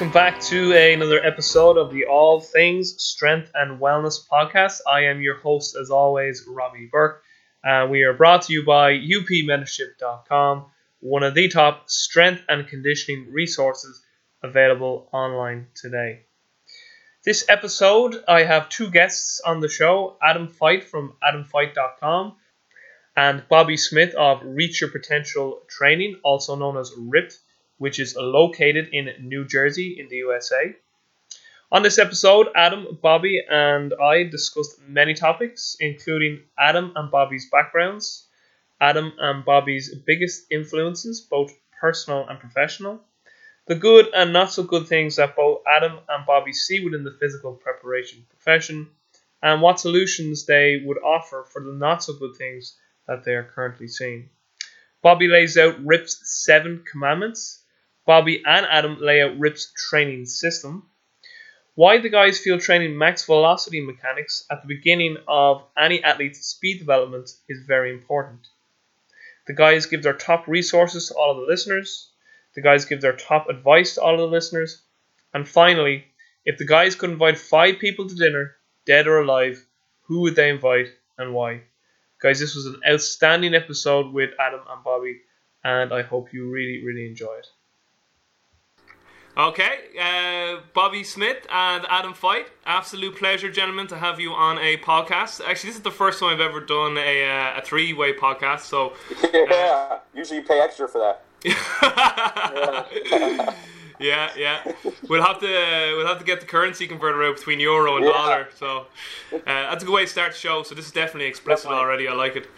Welcome back to another episode of the All Things Strength and Wellness podcast. I am your host, as always, Robbie Bourke, we are brought to you by upmentorship.com, one of the top strength and conditioning resources available online today. This episode, I have two guests on the show Adam Feit from adamfeit.com and Bobby Smith of Reach Your Potential Training, also known as RYPT which is located in New Jersey in the USA. On this episode, Adam, Bobby, and I discussed many topics, including Adam and Bobby's backgrounds, Adam and Bobby's biggest influences, both personal and professional, the good and not so good things that both Adam and Bobby see within the physical preparation profession, and what solutions they would offer for the not so good things that they are currently seeing. Bobby lays out RIP's seven commandments Bobby and Adam lay out RIP's training system. Why the guys feel training max velocity mechanics at the beginning of any athlete's speed development is very important. The guys give their top resources to all of the listeners. The guys give their top advice to all of the listeners. And finally, if the guys could invite five people to dinner, dead or alive, who would they invite and why? Guys, this was an outstanding episode with Adam and Bobby, and I hope you really, really enjoy it. Okay, uh, Bobby Smith and Adam Feit. Absolute pleasure, gentlemen, to have you on a podcast. Actually, this is the first time I've ever done a, uh, a three way podcast. So yeah, usually you pay extra for that. yeah, yeah. We'll have to we'll have to get the currency converter out between euro and yeah. dollar. So uh, that's a good way to start the show. So this is definitely explicit already. I like it.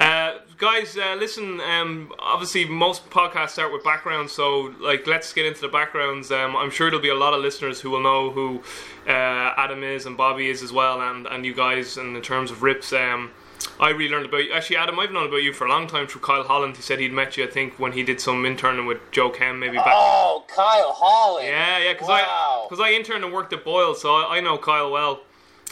Uh, guys, uh, listen. Um, obviously, most podcasts start with backgrounds, so like, let's get into the backgrounds. Um, I'm sure there'll be a lot of listeners who will know who uh, Adam is and Bobby is as well, and and you guys. And in terms of rips, um, I really learned about you. Actually, Adam, I've known about you for a long time through Kyle Holland. He said he'd met you, I think, when he did some interning with Joe Kenn, maybe back. Oh, Kyle Holland. Yeah, yeah, because wow. I because I interned and worked at Boyle, so I, I know Kyle well.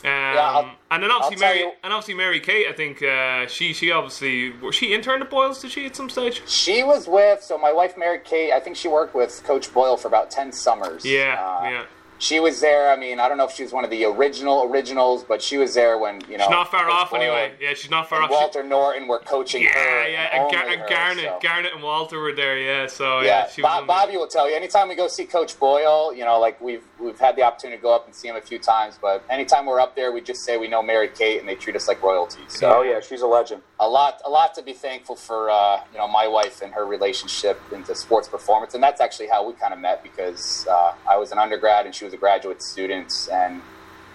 Um, yeah, and then obviously Mary, you, and obviously Mary Kate. I think uh, she she obviously she interned at Boyles. Did she at some stage? She was with so my wife Mary Kate. I think she worked with Coach Boyle for about ten summers. Yeah, uh, yeah she was there. I mean, I don't know if she was one of the original originals, but she was there when you know. She's not far Coach off Boyle anyway. Yeah, she's not far off. Walter Norton were coaching yeah, her. Yeah, and, Gar- and Garnet, so. Garnet and Walter were there. Yeah, so yeah. yeah Bob, Bobby will tell you. Anytime we go see Coach Boyle, you know, like we've we've had the opportunity to go up and see him a few times, but anytime we're up there, we just say we know Mary Kate, and they treat us like royalty. So oh yeah, she's a legend. A lot, a lot to be thankful for. Uh, you know, my wife and her relationship into sports performance, and that's actually how we kind of met because uh, I was an undergrad and she was a graduate students, and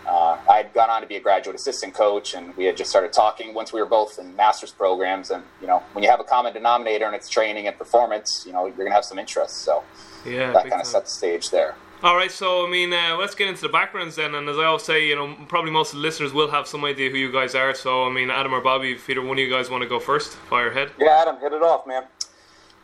uh, I had gone on to be a graduate assistant coach, and we had just started talking once we were both in master's programs. And you know, when you have a common denominator and it's training and performance, you know, you're gonna have some interest. So yeah, that kind of set the stage there. All right, so I mean, uh, let's get into the backgrounds then. And as I always say, you know, probably most of the listeners will have some idea who you guys are. So I mean, Adam or Bobby, if either one of you guys want to go first, fire ahead. Yeah, Adam, hit it off, man.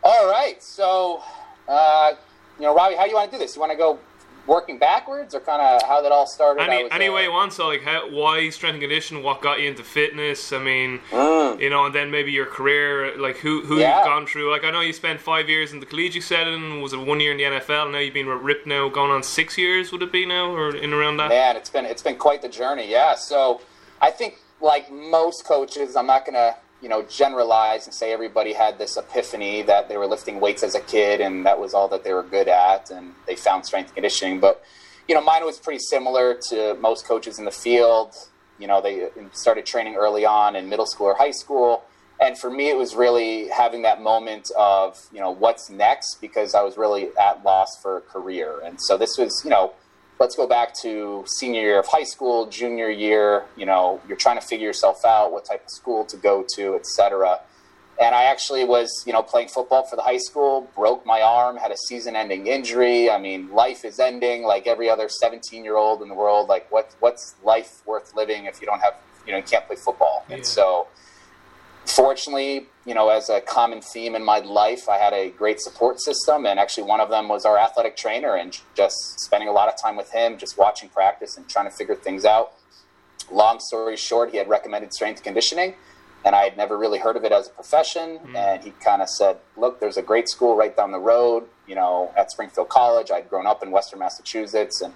All right, so uh, you know, Robbie, how do you want to do this? You want to go working backwards, or kind of how that all started? Any, was, any uh, way you want. So, like, how, why strength and conditioning? What got you into fitness? I mean, mm. you know, and then maybe your career, like who who yeah. you've gone through. Like, I know you spent five years in the collegiate setting. Was it one year in the NFL? Now you've been ripped now, going on six years. Would it be now, or in around that? Man, it's been it's been quite the journey. Yeah. So, I think like most coaches, I'm not gonna you know, generalize and say everybody had this epiphany that they were lifting weights as a kid and that was all that they were good at and they found strength and conditioning. But, you know, mine was pretty similar to most coaches in the field. You know, they um, started training early on in middle school or high school. And for me, it was really having that moment of, you know, what's next because I was really at loss for a career. And so this was, you know, let's go back to senior year of high school, junior year, you know, you're trying to figure yourself out, what type of school to go to, etc. And I actually was, you know, playing football for the high school, broke my arm, had a season-ending injury. I mean, life is ending like every other 17-year-old in the world. Like, what what's life worth living if you don't have, you know, you can't play football? Yeah. And so, fortunately, you know, as a common theme in my life, I had a great support system, and actually one of them was our athletic trainer, and just spending a lot of time with him, just watching practice and trying to figure things out. Long story short, he had recommended strength conditioning, and I had never really heard of it as a profession. Mm. And he kind of said, "Look, there's a great school right down the road. you know, at Springfield College. I'd grown up in Western Massachusetts, and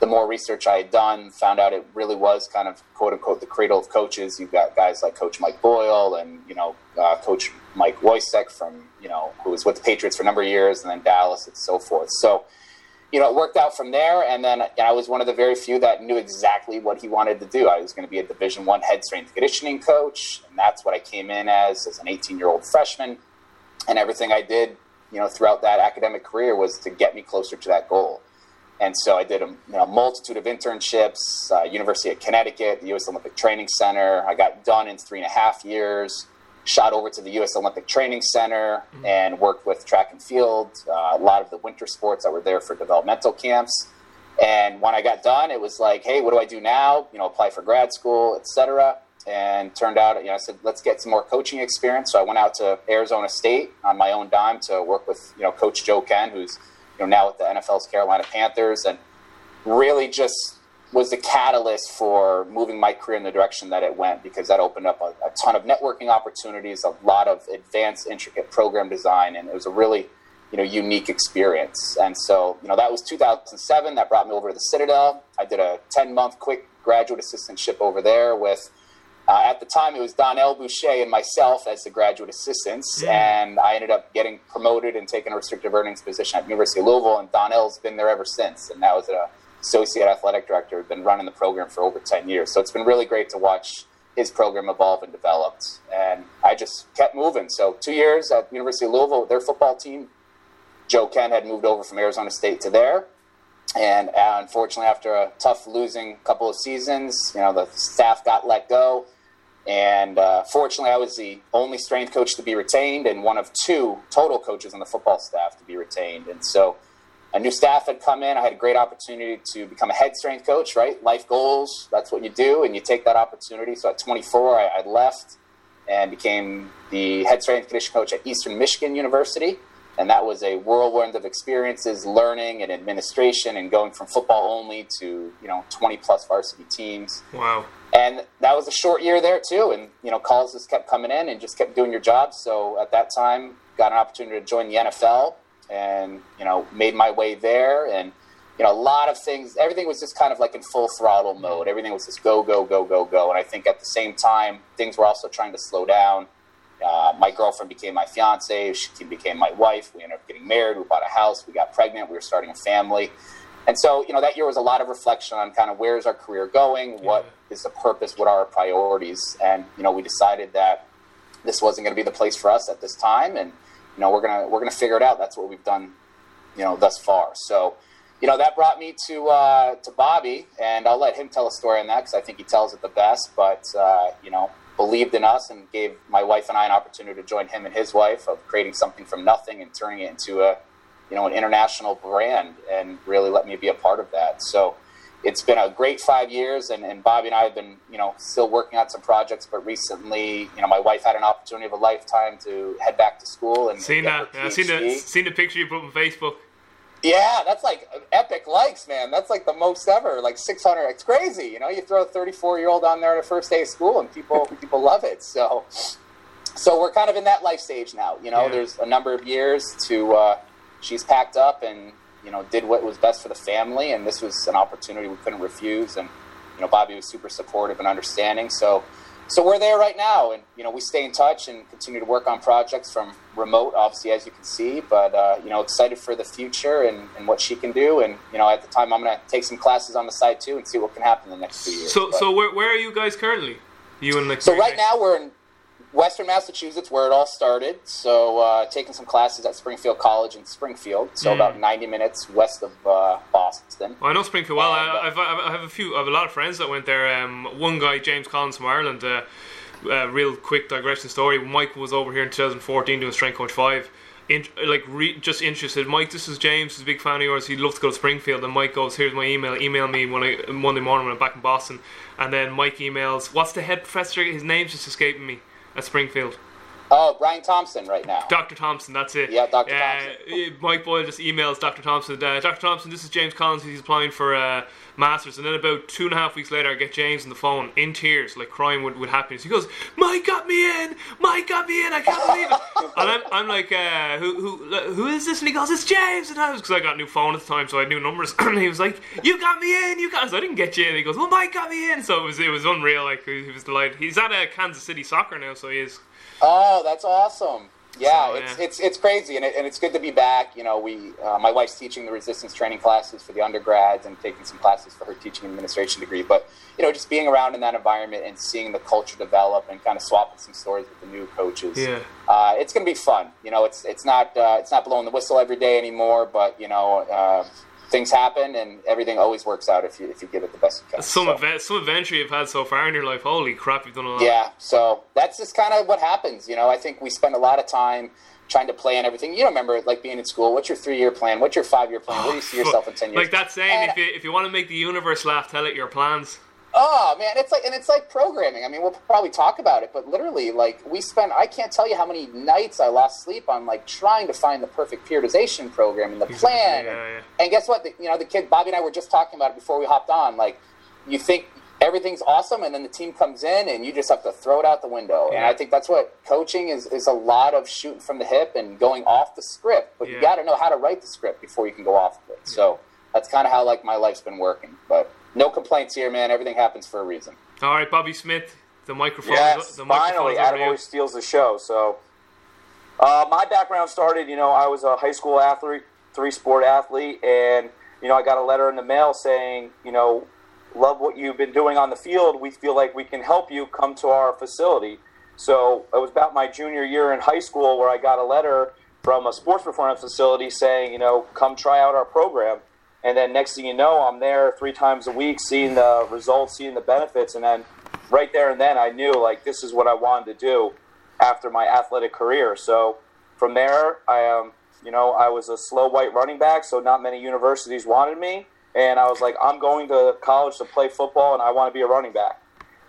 the more research I had done, found out it really was kind of quote unquote the cradle of coaches. You've got guys like Coach Mike Boyle and you know uh, Coach Mike Woicik from you know who was with the Patriots for a number of years, and then Dallas and so forth. So you know, it worked out from there. And then I was one of the very few that knew exactly what he wanted to do. I was going to be a Division One head strength conditioning coach, and that's what I came in as as an 18 year old freshman. And everything I did, you know, throughout that academic career was to get me closer to that goal. And so I did a you know, multitude of internships, uh, University of Connecticut, the U.S. Olympic Training Center. I got done in three and a half years shot over to the U.S. Olympic Training Center mm-hmm. and worked with track and field, uh, a lot of the winter sports that were there for developmental camps. And when I got done, it was like, hey, what do I do now? You know, apply for grad school, etc. And turned out, you know, I said, let's get some more coaching experience. So I went out to Arizona State on my own dime to work with, you know, Coach Joe Kenn, who's, you know, now with the NFL's Carolina Panthers, and really just was the catalyst for moving my career in the direction that it went because that opened up a, a, ton of networking opportunities, a lot of advanced, intricate program design, and it was a really, you know, unique experience. And so, you know, that was 2007. That brought me over to the Citadel. I did a 10-month quick graduate assistantship over there with. Uh, at the time, it was Donnell Boucher and myself as the graduate assistants, mm. and I ended up getting promoted and taking a restrictive earnings position at University of Louisville. And Donnell's been there ever since, and now was a associate athletic director, been running the program for over 10 years. So it's been really great to watch his program evolve and developed. And I just kept moving. So two years at University of Louisville their football team. Joe Kenn had moved over from Arizona State to there. And uh, unfortunately, after a tough losing couple of seasons, you know, the staff got let go. And uh, fortunately, I was the only strength coach to be retained and one of two total coaches on the football staff to be retained. And so a new staff had come in. I had a great opportunity to become a head strength coach, right? Life goals, that's what you do, and you take that opportunity. So at 24, I, I left and became the head strength conditioning coach at Eastern Michigan University. And that was a whirlwind of experiences, learning and administration, and going from football only to you know 20 plus varsity teams. Wow! And that was a short year there too. And you know calls just kept coming in, and just kept doing your job. So at that time, got an opportunity to join the NFL and you know made my way there and you know a lot of things everything was just kind of like in full throttle mode everything was just go go go go go and i think at the same time things were also trying to slow down uh, my girlfriend became my fiance she became my wife we ended up getting married we bought a house we got pregnant we were starting a family and so you know that year was a lot of reflection on kind of where is our career going yeah. what is the purpose what are our priorities and you know we decided that this wasn't going to be the place for us at this time and you know, we're gonna we're gonna figure it out. That's what we've done, you know, thus far. So, you know, that brought me to uh, to Bobby, and I'll let him tell a story on that because I think he tells it the best. But uh, you know, believed in us and gave my wife and I an opportunity to join him and his wife of creating something from nothing and turning it into a you know an international brand, and really let me be a part of that. So it's been a great five years, and, and Bobby and I have been, you know, still working on some projects. But recently, you know, my wife had an opportunity of a lifetime to head back to school and seen that. Seen the seen the picture you put on Facebook. Yeah, that's like epic likes, man. That's like the most ever, like 600. It's crazy, you know. You throw a 34 year old on there on the first day of school, and people people love it. So, so we're kind of in that life stage now. You know, yeah. there's a number of years to. Uh, she's packed up and you know, did what was best for the family, and this was an opportunity we couldn't refuse. And you know, Bobby was super supportive and understanding. So, so we're there right now, and you know, we stay in touch and continue to work on projects from remote, obviously, as you can see. But uh, you know, excited for the future and, and what she can do. And you know, at the time, I'm going to take some classes on the side too and see what can happen in the next few years. So, but, so where, where are you guys currently? You and the so right now we're in Western Massachusetts, where it all started. So, uh, taking some classes at Springfield College in Springfield, so mm. about 90 minutes west of uh, Boston. Well, I know Springfield well. I, I've, I have a few, I have a lot of friends that went there. Um, one guy, James Collins from Ireland. Uh, uh, real quick digression story. Mike was over here in 2014 doing Strength Coach Five. In, like re, just interested. Mike, this is James. He's a big fan of yours. He'd love to go to Springfield. And Mike goes, "Here's my email. Email me when I Monday morning when I'm back in Boston." And then Mike emails, "What's the head professor? His name's just escaping me." At Springfield. Oh, Brian Thompson right now. Dr. Thompson, that's it. Yeah, Dr. Uh, Thompson. Mike Boyle just emails Dr. Thompson. Uh, Dr. Thompson, this is James Collins. He's applying for uh, masters, and then about two and a half weeks later, I get James on the phone in tears, like crying with, with happiness. He goes, "Mike got me in. Mike got me in. I can't believe it." and I'm, I'm like, uh, "Who who who is this?" And he goes, "It's James." And I was because I got a new phone at the time, so I had new numbers. and he was like, "You got me in. You got." So I didn't get you in. He goes, "Well, Mike got me in." So it was it was unreal. Like he was delighted. He's at uh, Kansas City Soccer now, so he is. Oh, that's awesome. Yeah, So, it's, yeah. it's it's crazy, and, it, and it's good to be back. You know, we uh, my wife's teaching the resistance training classes for the undergrads and taking some classes for her teaching administration degree. But you know, just being around in that environment and seeing the culture develop and kind of swapping some stories with the new coaches. Yeah. uh, it's going to be fun. You know, it's it's not uh, it's not blowing the whistle every day anymore, but you know, uh, things happen and everything always works out if you if you give it the best you can. Some So, event, some adventure you've had so far in your life. Holy crap, you've done a lot. yeah, so that's just kind of what happens. You know, I think we spend a lot of time trying to plan everything. You remember, like being in school. What's your three year plan? What's your five year plan? Where do you see yourself in ten years? Like that saying, And- if you, if you want to make the universe laugh, tell it your plans. Oh man, it's like and it's like programming. I mean, we'll probably talk about it, but literally, like we spent. I can't tell you how many nights I lost sleep on like trying to find the perfect periodization program and the plan. yeah, yeah. And guess what? The, you know, the kid Bobby and I were just talking about it before we hopped on. Like, you think everything's awesome, and then the team comes in, and you just have to throw it out the window. And I think that's what coaching is. Is a lot of shooting from the hip and going off the script. But Yeah. you got to know how to write the script before you can go off of it. So that's kind of how like my life's been working. But no complaints here, man. Everything happens for a reason. All right, Bobby Smith, the microphone. Yes, the finally, Adam over to you. always steals the show. So, uh, my background started, you know, I was a high school athlete, three sport athlete, and, you know, I got a letter in the mail saying, you know, love what you've been doing on the field. We feel like we can help you come to our facility. So, it was about my junior year in high school where I got a letter from a sports performance facility saying, you know, come try out our program. And then next thing you know, I'm there three times a week, seeing the results, seeing the benefits, and then right there and then I knew like this is what I wanted to do after my athletic career. So from there, I um, you know, I was a slow white running back, so not many universities wanted me, and I was like, I'm going to college to play football, and I want to be a running back.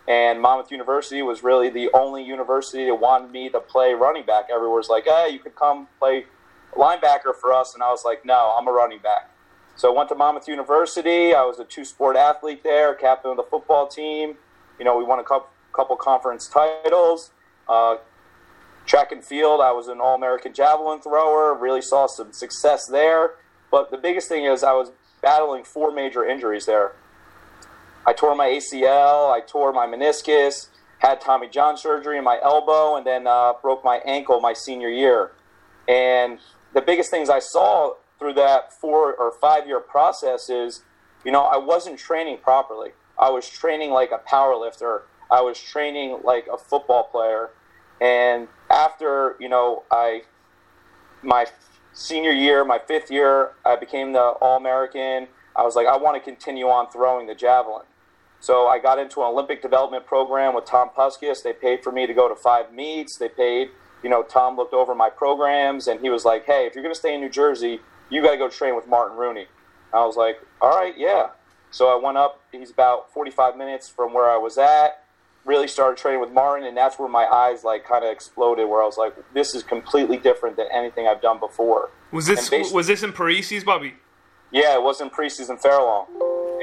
And Monmouth University was really the only university that wanted me to play running back. Everywhere was like, hey, you could come play linebacker for us, and I was like, no, I'm a running back. So I went to Monmouth University. I was a two-sport athlete there, captain of the football team. You know, we won a couple, conference titles. Uh, track and field, I was an All-American javelin thrower. Really saw some success there. But the biggest thing is I was battling four major injuries there. I tore my ACL, I tore my meniscus, had Tommy John surgery in my elbow, and then uh, broke my ankle my senior year. And the biggest things I saw through that four or five year process is, you know, I wasn't training properly. I was training like a power lifter. I was training like a football player. And after, you know, I, my senior year, my fifth year, I became the All American. I was like, I want to continue on throwing the javelin. So I got into an Olympic development program with Tom Pukstys. They paid for me to go to five meets. They paid, you know, Tom looked over my programs and he was like, hey, if you're going to stay in New Jersey, you got to go train with Martin Rooney. I was like, all right, yeah. So I went up. He's about 45 minutes from where I was at. Really started training with Martin, and that's where my eyes like kind of exploded. Where I was like, this is completely different than anything I've done before. Was this was this in Parisi's, Bobby? Yeah, it was in Parisi's Fairlawn.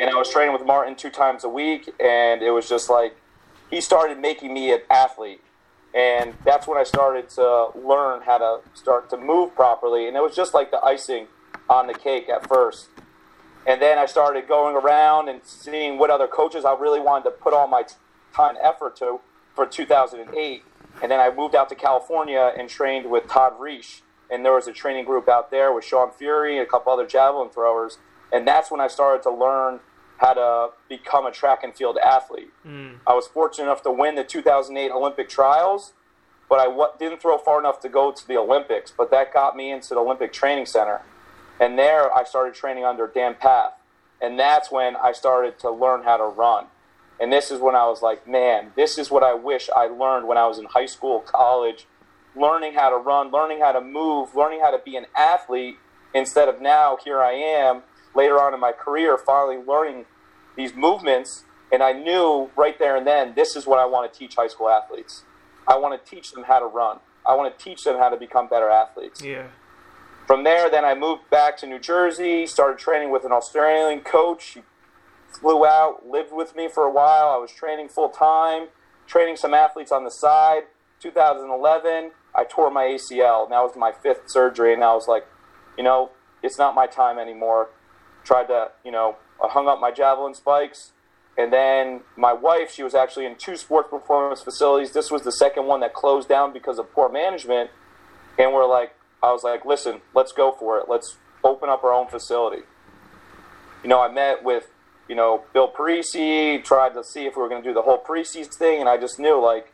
And I was training with Martin two times a week, and it was just like he started making me an athlete. And that's when I started to learn how to start to move properly. And it was just like the icing on the cake at first. And then I started going around and seeing what other coaches I really wanted to put all my time and effort to for 2008. And then I moved out to California and trained with Todd Riech. And there was a training group out there with Sean Furey and a couple other javelin throwers. And that's when I started to learn how to become a track and field athlete. Hmm. I was fortunate enough to win the 2008 Olympic trials, but I didn't throw far enough to go to the Olympics. But that got me into the Olympic Training Center. And there I started training under Dan Pfaff. And that's when I started to learn how to run. And this is when I was like, man, this is what I wish I learned when I was in high school, college, learning how to run, learning how to move, learning how to be an athlete instead of now here I am later on in my career finally learning these movements and I knew right there and then this is what I want to teach high school athletes. I want to teach them how to run. I want to teach them how to become better athletes. Yeah. From there, then I moved back to New Jersey, started training with an Australian coach. He flew out, lived with me for a while. I was training full time, training some athletes on the side. 2011, I tore my ACL, and that was my fifth surgery. And I was like, you know, it's not my time anymore. Tried to, you know, I hung up my javelin spikes. And then my wife, she was actually in two sports performance facilities. This was the second one that closed down because of poor management. And we're like, I was like, listen, let's go for it. Let's open up our own facility. You know, I met with, you know, Bill Parisi, tried to see if we were going to do the whole Parisi thing, and I just knew like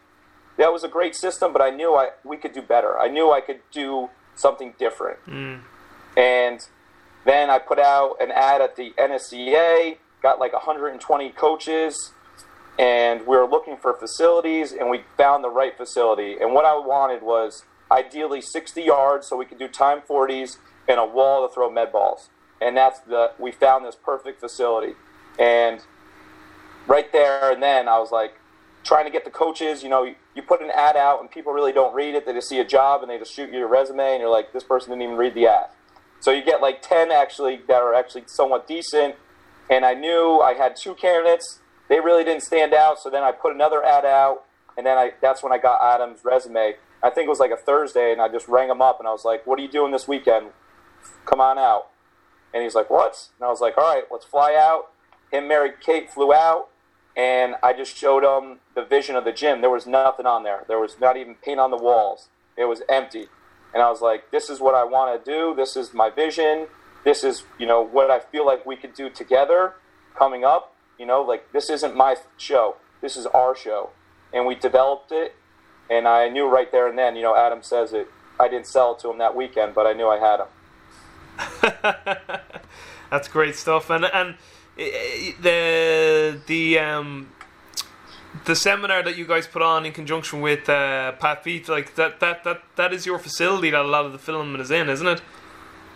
that was a great system, but I knew I we could do better. I knew I could do something different. Mm. And then I put out an ad at the NSCA, got like 120 coaches, and we were looking for facilities, and we found the right facility. And what I wanted was ideally 60 yards so we could do time 40s and a wall to throw med balls. And that's the we found this perfect facility. And right there and then I was like trying to get the coaches, you know, you, you put an ad out and people really don't read it. They just see a job and they just shoot you your resume and you're like, this person didn't even read the ad. So you get like 10 actually that are actually somewhat decent. And I knew I had two candidates. They really didn't stand out. So then I put another ad out and then I that's when I got Adam's resume. I think it was like a Thursday and I just rang him up and I was like, what are you doing this weekend? Come on out. And he's like, what? And I was like, all right, let's fly out. Him, Mary Kate, flew out and I just showed him the vision of the gym. There was nothing on there. There was not even paint on the walls. It was empty. And I was like, this is what I want to do. This is my vision. This is, you know, what I feel like we could do together coming up. You know, like this isn't my show. This is our show. And we developed it. And I knew right there and then, you know, Adam says it. I didn't sell it to him that weekend, but I knew I had him. That's great stuff. And and the the um the seminar that you guys put on in conjunction with uh, Pat Feet, like that, that, that, that is your facility that a lot of the filming is in, isn't it?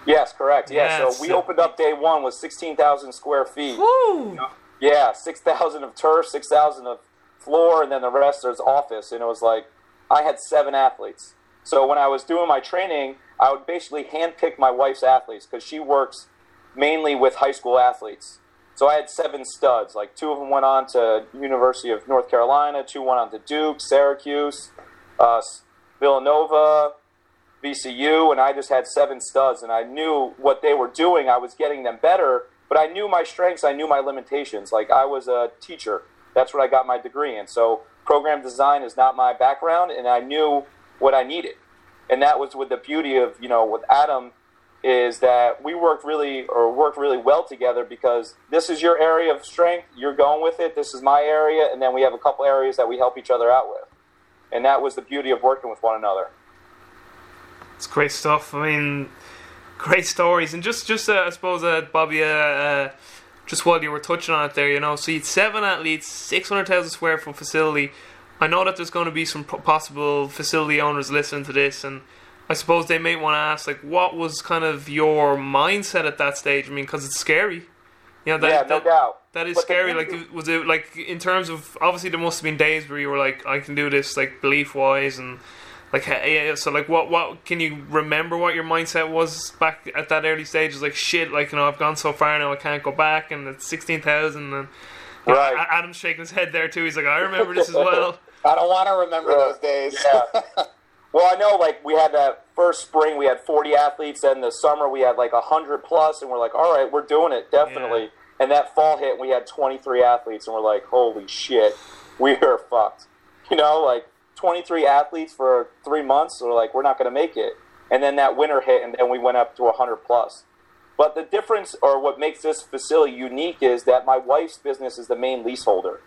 Yes, correct. Yeah, Yes. so we opened up day one with 16,000 square feet. Woo! Yeah, 6,000 of turf, 6,000 of floor, and then the rest is office. And it was like, I had seven athletes. So when I was doing my training, I would basically handpick my wife's athletes because she works mainly with high school athletes. So I had seven studs. Like two of them went on to University of North Carolina, two went on to Duke, Syracuse, uh, Villanova, VCU, and I just had seven studs. And I knew what they were doing. I was getting them better, but I knew my strengths. I knew my limitations. Like I was a teacher. That's what I got my degree in. So program design is not my background, and I knew what I needed. And that was with the beauty of you know with Adam is that we worked really or worked really well together because this is your area of strength. You're going with it. This is my area, and then we have a couple areas that we help each other out with. And that was the beauty of working with one another. It's great stuff. I mean, great stories, and just just uh, I suppose uh, Bobby, uh, uh, just while you were touching on it there, you know, so you had seven athletes, six hundred thousand square foot facility. I know that there's going to be some possible facility owners listening to this, and I suppose they may want to ask, like, what was kind of your mindset at that stage? I mean, because it's scary. You know, that, yeah, no that, doubt. that is But scary. Like, is- was it like in terms of obviously there must have been days where you were like, I can do this, like belief wise, and like, hey, yeah, so like, what, what can you remember what your mindset was back at that early stage? It's like shit, like you know, I've gone so far now, I can't go back, and it's sixteen thousand, and you know, Right. Adam's shaking his head there too. He's like, I remember this as well. I don't want to remember Yeah. those days. Yeah. well, I know, like, we had that first spring, we had 40 athletes, and the summer we had like 100 plus, and we're like, all right, we're doing it, definitely. Yeah. And that fall hit, we had 23 athletes, and we're like, holy shit, we are fucked. You know, like, 23 athletes for three months, we're like, we're not going to make it. And then that winter hit, and then we went up to 100 plus. But the difference, or what makes this facility unique, is that my wife's business is the main leaseholder.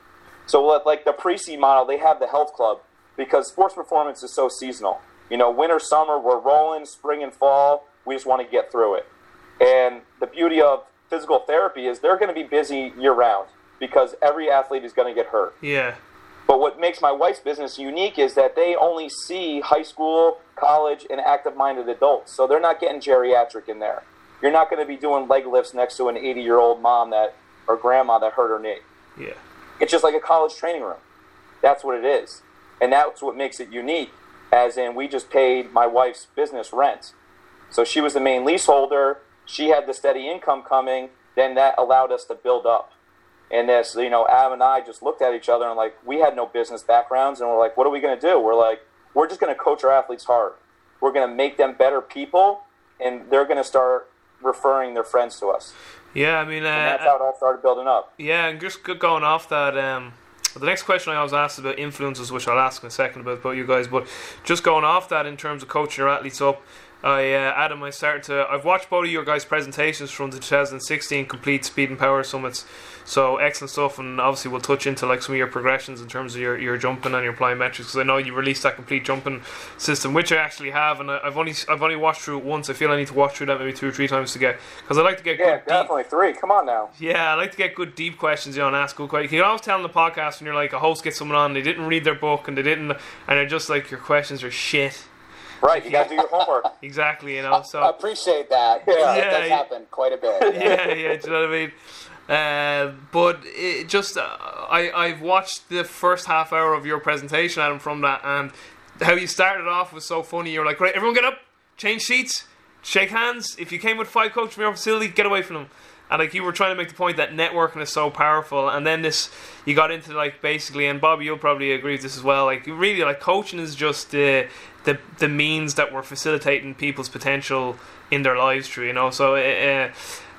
So, like- the pre model, they have the health club because sports performance is so seasonal. You know, winter, summer, we're rolling, spring and fall, we just want to get through it. And the beauty of physical therapy is they're going to be busy year round because every athlete is going to get hurt. Yeah, But what makes my wife's business unique is that they only see high school, college, and active minded adults. So they're not getting geriatric in there. You're not going to be doing leg lifts next to an 80 year old mom that or grandma that hurt her knee. yeah, It's just like a college training room. That's what it is. And that's what makes it unique. as in we just paid my wife's business rent. So she was the main leaseholder. She had the steady income coming. Then that allowed us to build up. And this, you know, Adam and I just looked at each other and like we had no business backgrounds, and we're like, what are we going to do? We're like, we're just going to coach our athletes hard. We're going to make them better people, and they're going to start referring their friends to us. Yeah, I mean, uh, that's how it all started building up. Yeah, and just going off that, um, the next question I was asked about influences, which I'll ask in a second about, about you guys, but just going off that in terms of coaching your athletes up, I uh, Adam, I started to. I've watched both of your guys' presentations from the 2016 Complete Speed and Power Summits, so excellent stuff. And obviously, we'll touch into like some of your progressions in terms of your, your jumping and your plyometrics because I know you released that complete jumping system, which I actually have, and I, I've only I've only watched through it once. I feel I need to watch through that maybe two or three times to get because I like to get Yeah, good deep, definitely three. Come on now. yeah, I like to get good deep questions, you know, and ask good questions. You can always tell in the podcast when you're like a host gets someone on, they didn't read their book and they didn't, and they're just like your questions are shit. Right, you got to do your homework. Exactly, you know. So I So appreciate that. Yeah. that Yeah, does yeah. happen quite a bit. yeah, yeah, do you know what I mean? Uh, but it just, uh, I I've watched the first half hour of your presentation, Adam, from that, and how you started off was so funny. You're like, right, everyone get up, change seats, shake hands. If you came with five coaches from your facility, get away from them. And like you were trying to make the point that networking is so powerful, and then this you got into like basically, and Bobby, you'll probably agree with this as well. Like really, like coaching is just the the the means that we're facilitating people's potential in their lives through. You know, so. Uh,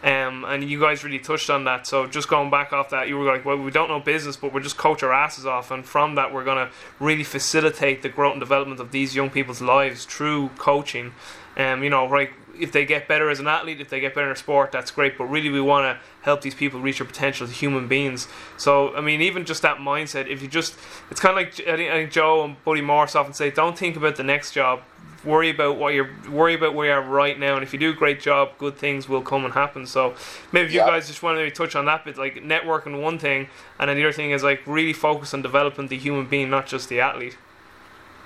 um, and you guys really touched on that. So just going back off that, you were like, well, we don't know business, but we're just coach our asses off, and from that, we're going to really facilitate the growth and development of these young people's lives through coaching. Um, you know, right? If they get better as an athlete, if they get better in sport, that's great. But really, we want to help these people reach their potential as human beings. So, I mean, even just that mindset. If you just, it's kind of like I think, I think Joe and Buddy Morris often say, don't think about the next job. Worry about what you're worry about where you are right now, and if you do a great job, good things will come and happen. So maybe if you guys just want to maybe touch on that bit, like networking one thing, and then the other thing is like really focus on developing the human being, not just the athlete.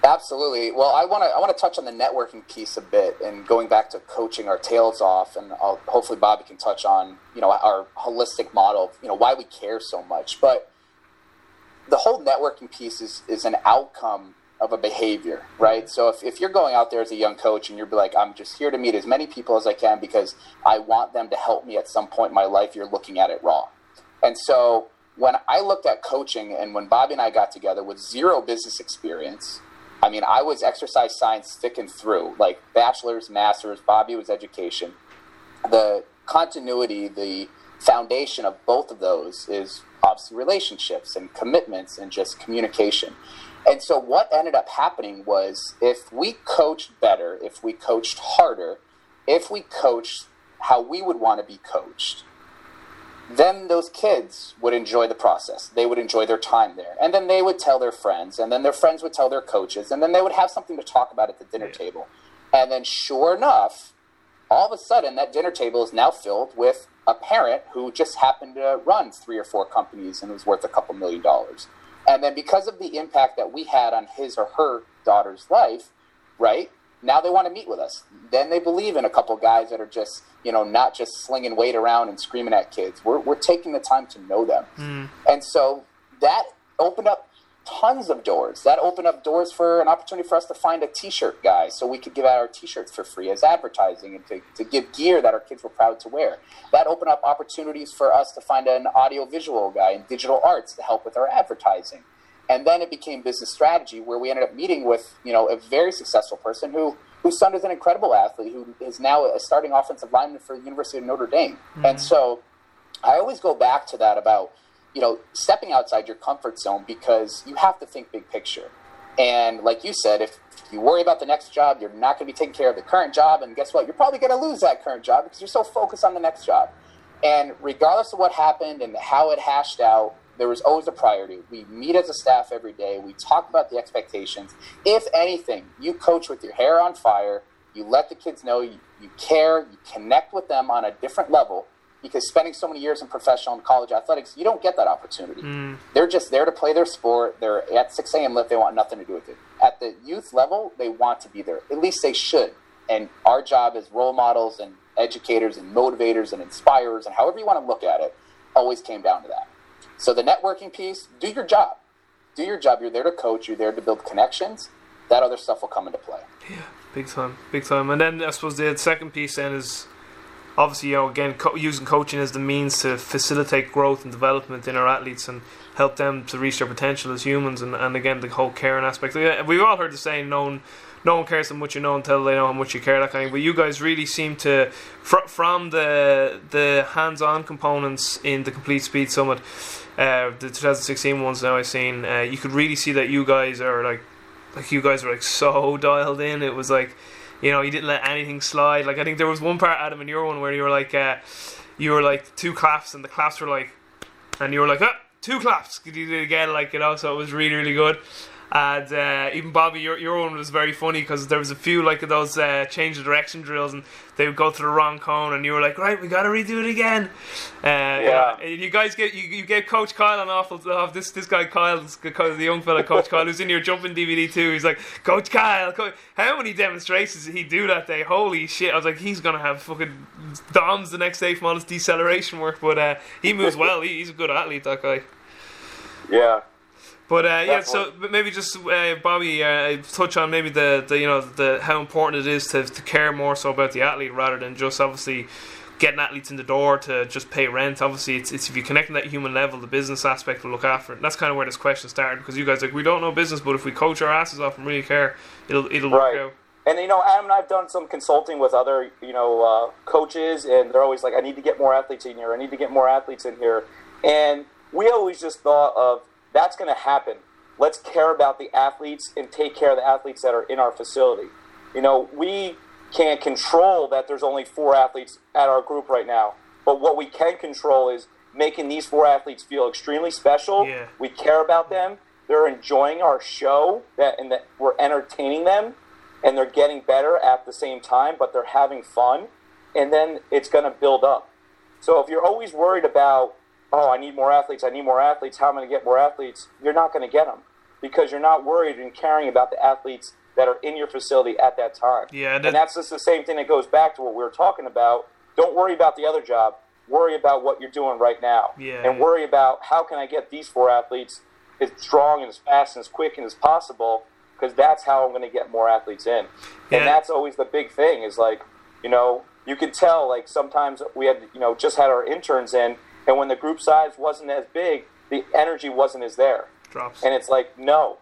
Absolutely. Well, I want to I want to touch on the networking piece a bit, and going back to coaching our tails off, and I'll, hopefully Bobby can touch on you know our holistic model, of, you know why we care so much. But the whole networking piece is is an outcome of a behavior, right? So if, if you're going out there as a young coach and you're like, I'm just here to meet as many people as I can because I want them to help me at some point in my life, you're looking at it wrong. And so when I looked at coaching and when Bobby and I got together with zero business experience, I mean, I was exercise science thick and through, like bachelor's, master's, Bobby was education. The continuity, the foundation of both of those is obviously relationships and commitments and just communication. And so what ended up happening was if we coached better, if we coached harder, if we coached how we would want to be coached, then those kids would enjoy the process. They would enjoy their time there. And then they would tell their friends, and then their friends would tell their coaches, and then they would have something to talk about at the dinner table. And then, sure enough, all of a sudden, that dinner table is now filled with a parent who just happened to run three or four companies and was worth a couple million dollars. And then, because of the impact that we had on his or her daughter's life, right? Now they want to meet with us. Then they believe in a couple guys that are just, you know, not just slinging weight around and screaming at kids. We're, we're taking the time to know them. Mm. And so that opened up tons of doors. That opened up doors for an opportunity for us to find a t-shirt guy so we could give out our t-shirts for free as advertising and to, to give gear that our kids were proud to wear. That opened up opportunities for us to find an audio-visual guy in digital arts to help with our advertising. And then it became business strategy where we ended up meeting with, you know, a very successful person who whose son is an incredible athlete who is now a starting offensive lineman for the University of Notre Dame. Mm-hmm. And so I always go back to that about, you know, stepping outside your comfort zone because you have to think big picture. And like you said, if you worry about the next job, you're not going to be taking care of the current job. And guess what? You're probably going to lose that current job because you're so focused on the next job. And regardless of what happened and how it hashed out, there was always a priority. We meet as a staff every day. We talk about the expectations. If anything, you coach with your hair on fire. You let the kids know you, you care. You connect with them on a different level because spending so many years in professional and college athletics, you don't get that opportunity. Mm. They're just there to play their sport. They're at 6 a.m. lift. They want nothing to do with it. At the youth level, they want to be there. At least they should. And our job as role models and educators and motivators and inspirers and however you want to look at it, always came down to that. So the networking piece, do your job. Do your job. You're there to coach. You're there to build connections. that other stuff will come into play. Yeah, big time, big time. And then I suppose the second piece then is obviously you know again co- using coaching as the means to facilitate growth and development in our athletes and help them to reach their potential as humans and, and again the whole caring aspect. We've all heard the saying, no one, no one cares how much you know until they know how much you care. That kind of. But you guys really seem to, fr- from the the hands-on components in the Complete Speed Summit, uh, the 2016 ones now I've seen, uh, you could really see that you guys are like, like you guys were like so dialed in. It was like, you know, you didn't let anything slide. Like I think there was one part, Adam, in your one where you were like, uh, you were like two claps, and the claps were like, and you were like, ah, two claps. Could You did it again, like you know. So it was really, really good. And uh, even Bobby, your, your one was very funny because there was a few like those uh, change of direction drills, and they would go to the wrong cone, and you were like, right, we got to redo it again. Uh, yeah. You, you guys get you, you gave Coach Kyle an awful off. This this guy Kyle, the young fella, Coach Kyle, who's in your jumping DVD too. He's like, Coach Kyle, Coach, how many demonstrations did he do that day? Holy shit! I was like, he's gonna have fucking DOMS the next day from all his deceleration work, but uh, he moves well. He, he's a good athlete, that guy. Yeah. But uh, yeah, so maybe just uh, Bobby, uh, touch on maybe the, the you know the how important it is to, to care more so about the athlete rather than just obviously getting athletes in the door to just pay rent. Obviously, it's, it's if you connect on that human level, the business aspect will look after it. And that's kind of where this question started because you guys like we don't know business, but if we coach our asses off and really care, it'll it'll right. work out. And you know, Adam and I've done some consulting with other you know uh, coaches, and they're always like, "I need to get more athletes in here. I need to get more athletes in here." And we always just thought of that's going to happen. Let's care about the athletes and take care of the athletes that are in our facility. You know, we can't control that there's only four athletes at our group right now. But what we can control is making these four athletes feel extremely special. Yeah. We care about them. They're enjoying our show that and that we're entertaining them and they're getting better at the same time, but they're having fun. And then it's going to build up. So if you're always worried about oh, I need more athletes, I need more athletes, how am I going to get more athletes? You're not going to get them because you're not worried and caring about the athletes that are in your facility at that time. Yeah, that, and that's just the same thing that goes back to what we were talking about. Don't worry about the other job. Worry about what you're doing right now. Yeah, and worry about how can I get these four athletes as strong and as fast and as quick and as possible because that's how I'm going to get more athletes in. Yeah. And that's always the big thing is like, you know, you can tell like sometimes we had, you know, just had our interns in and when the group size wasn't as big, the energy wasn't as there. Drops. And it's like, no.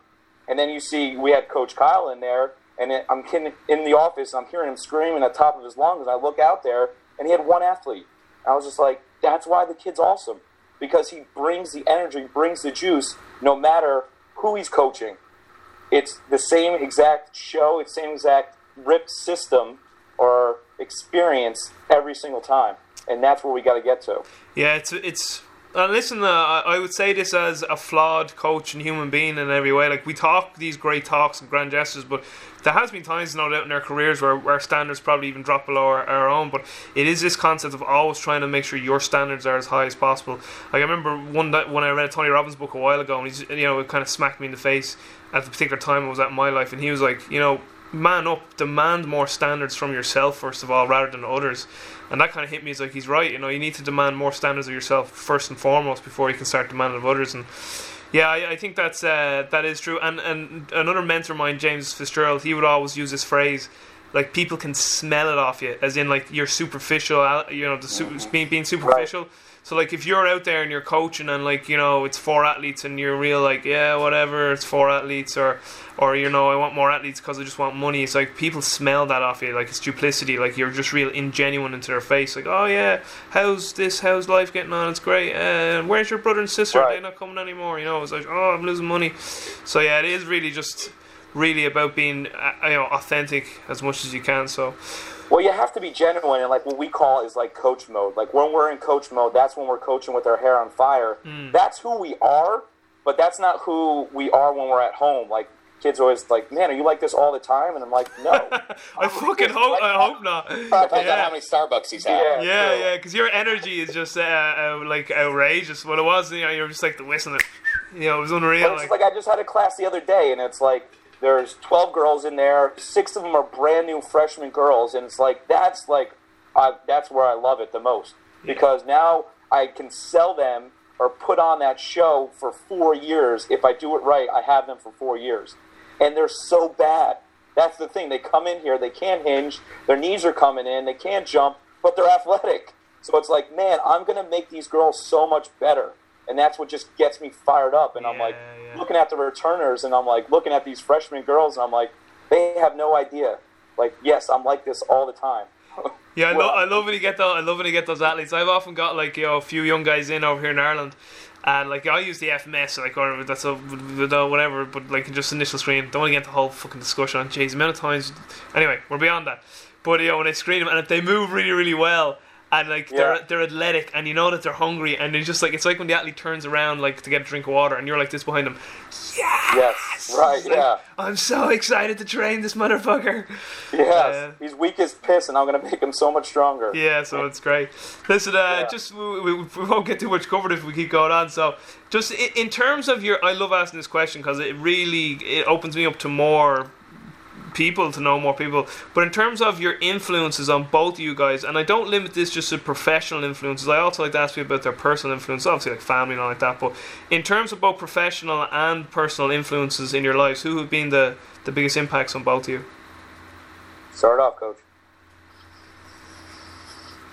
And then you see, we had Coach Kyle in there, and it, I'm in, in the office, I'm hearing him screaming at the top of his lungs. And I look out there, and he had one athlete. I was just like, that's why the kid's awesome. Because he brings the energy, brings the juice, no matter who he's coaching. It's the same exact show, it's the same exact rip system or experience every single time and that's where we got to get to. Yeah, it's it's. Uh, listen, uh, I would say this as a flawed coach and human being in every way. Like we talk these great talks and grand gestures, but there has been times, no doubt, in our careers where our standards probably even drop below our, our, own. But it is this concept of always trying to make sure your standards are as high as possible. Like I remember one that when I read Tony Robbins' book a while ago, and he's you know it kind of smacked me in the face at the particular time it was at my life, and he was like, you know, man up, demand more standards from yourself first of all, rather than others. And that kind of hit me as like he's right. You know, you need to demand more standards of yourself first and foremost before you can start demanding of others. And yeah, I, I think that's uh, that is true. And and another mentor of mine, James Fitzgerald, he would always use this phrase. Like people can smell it off you, as in like you're superficial, you know, the su- being being superficial. Right so like if you're out there and you're coaching and like you know it's four athletes and you're real like yeah whatever it's four athletes or or you know I want more athletes because I just want money. It's like people smell that off you like it's duplicity. Like you're just real ingenuine into their face. Like oh yeah, how's this? How's life getting on? It's great. Uh, where's your brother and sister? Right. They're not coming anymore. You know it's like oh I'm losing money. So yeah, it is really just really about being uh, you know authentic as much as you can. So well, you have to be genuine, and like what we call is like coach mode. Like when we're in coach mode, that's when we're coaching with our hair on fire. Mm. That's who we are, but that's not who we are when we're at home. Like kids always like, "Man, are you like this all the time?" And I'm like, "No." I fucking hope. Like I hope not. Depends yeah. on how many Starbucks he's had. Yeah, yeah, yeah. Because your energy is just uh, uh, like outrageous. What it was, you know, you're just like the whistling. You know, it was unreal. Like, like I just had a class the other day, and it's like there's 12 girls in there. Six of them are brand new freshman girls, and it's like that's like uh, that's where I love it the most because now I can sell them or put on that show for four years. If I do it right, I have them for four years, and they're so bad. That's the thing. They come in here, they can't hinge, their knees are coming in, they can't jump, but they're athletic. So it's like, man, I'm going to make these girls so much better. And that's what just gets me fired up. And I'm like, yeah. looking at the returners, and I'm like, looking at these freshman girls, and I'm like, they have no idea. Like, yes, I'm like this all the time. Yeah, I, Well, lo- I love when you get those. I love when you get those athletes. I've often got like you know a few young guys in over here in Ireland, and like I use the FMS like or that's a whatever, but like just initial screen. Don't want to get the whole fucking discussion on. Jeez, amount of times. Anyway, we're beyond that. But you know when I screen them and if they move really really well. And like they're they're athletic, and you know that they're hungry, and they're just like it's like when the athlete turns around like to get a drink of water, and you're like this behind them. yes, right, like, yeah. I'm so excited to train this motherfucker. Yes, Yeah. he's weak as piss, and I'm going to make him so much stronger. Yeah, so it's great. Listen, uh, Yeah. just we, we, we won't get too much covered if we keep going on. So, just in, in terms of your, I love asking this question because it really it opens me up to more people to know more people. But in terms of your influences on both of you guys, and I don't limit this just to professional influences. I also like to ask people about their personal influence, obviously like family and all like that. But in terms of both professional and personal influences in your lives, who have been the the biggest impacts on both of you? Start off, coach.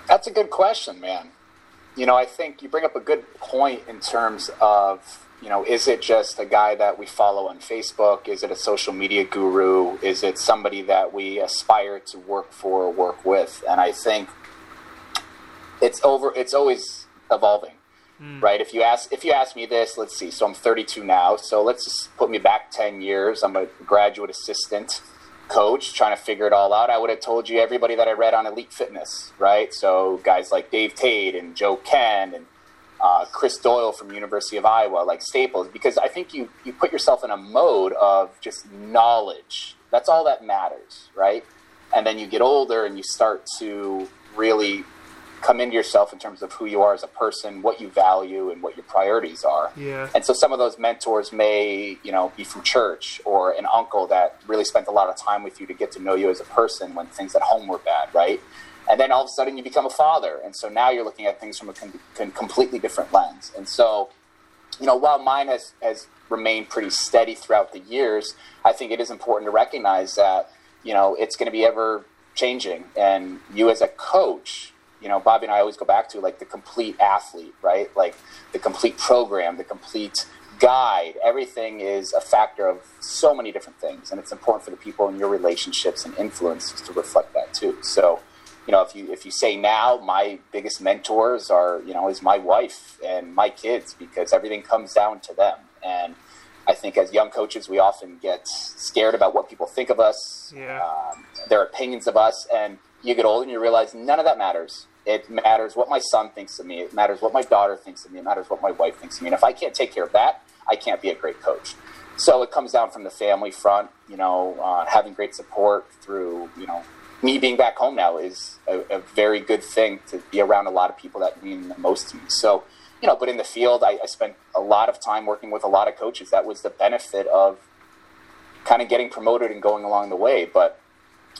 That's a good question, man. You know, I think you bring up a good point in terms of, you know, is it just a guy that we follow on Facebook? Is it a social media guru? Is it somebody that we aspire to work for or work with? And I think it's over it's always evolving. Hmm. Right? If you ask if you ask me this, let's see. So I'm 32 now. So let's just put me back 10 years. I'm a graduate assistant coach trying to figure it all out, I would have told you everybody that I read on Elite Fitness, right? So guys like Dave Tate and Joe Kenn and uh, Chris Doyle from University of Iowa, like staples, because I think you you put yourself in a mode of just knowledge. That's all that matters, right? And then you get older and you start to really come into yourself in terms of who you are as a person, what you value, and what your priorities are. Yeah. And so some of those mentors may, you know, be from church or an uncle that really spent a lot of time with you to get to know you as a person when things at home were bad, right? And then all of a sudden you become a father. And so now you're looking at things from a com- com- completely different lens. And so, you know, while mine has, has remained pretty steady throughout the years, I think it is important to recognize that, you know, it's going to be ever changing. And you as a coach, you know, Bobby and I always go back to like the complete athlete, right? Like the complete program, the complete guide. Everything is a factor of so many different things, and it's important for the people in your relationships and influences to reflect that too. So, you know, if you if you say now, my biggest mentors are, you know, is my wife and my kids because everything comes down to them. And I think as young coaches, we often get scared about what people think of us, Yeah. um, their opinions of us, and you get older and you realize none of that matters. It matters what my son thinks of me. It matters what my daughter thinks of me. It matters what my wife thinks of me. And if I can't take care of that, I can't be a great coach. So it comes down from the family front. You know, uh, having great support through you know me being back home now is a, a very good thing to be around a lot of people that mean the most to me. So you know, but in the field, I, I spent a lot of time working with a lot of coaches. That was the benefit of kind of getting promoted and going along the way. But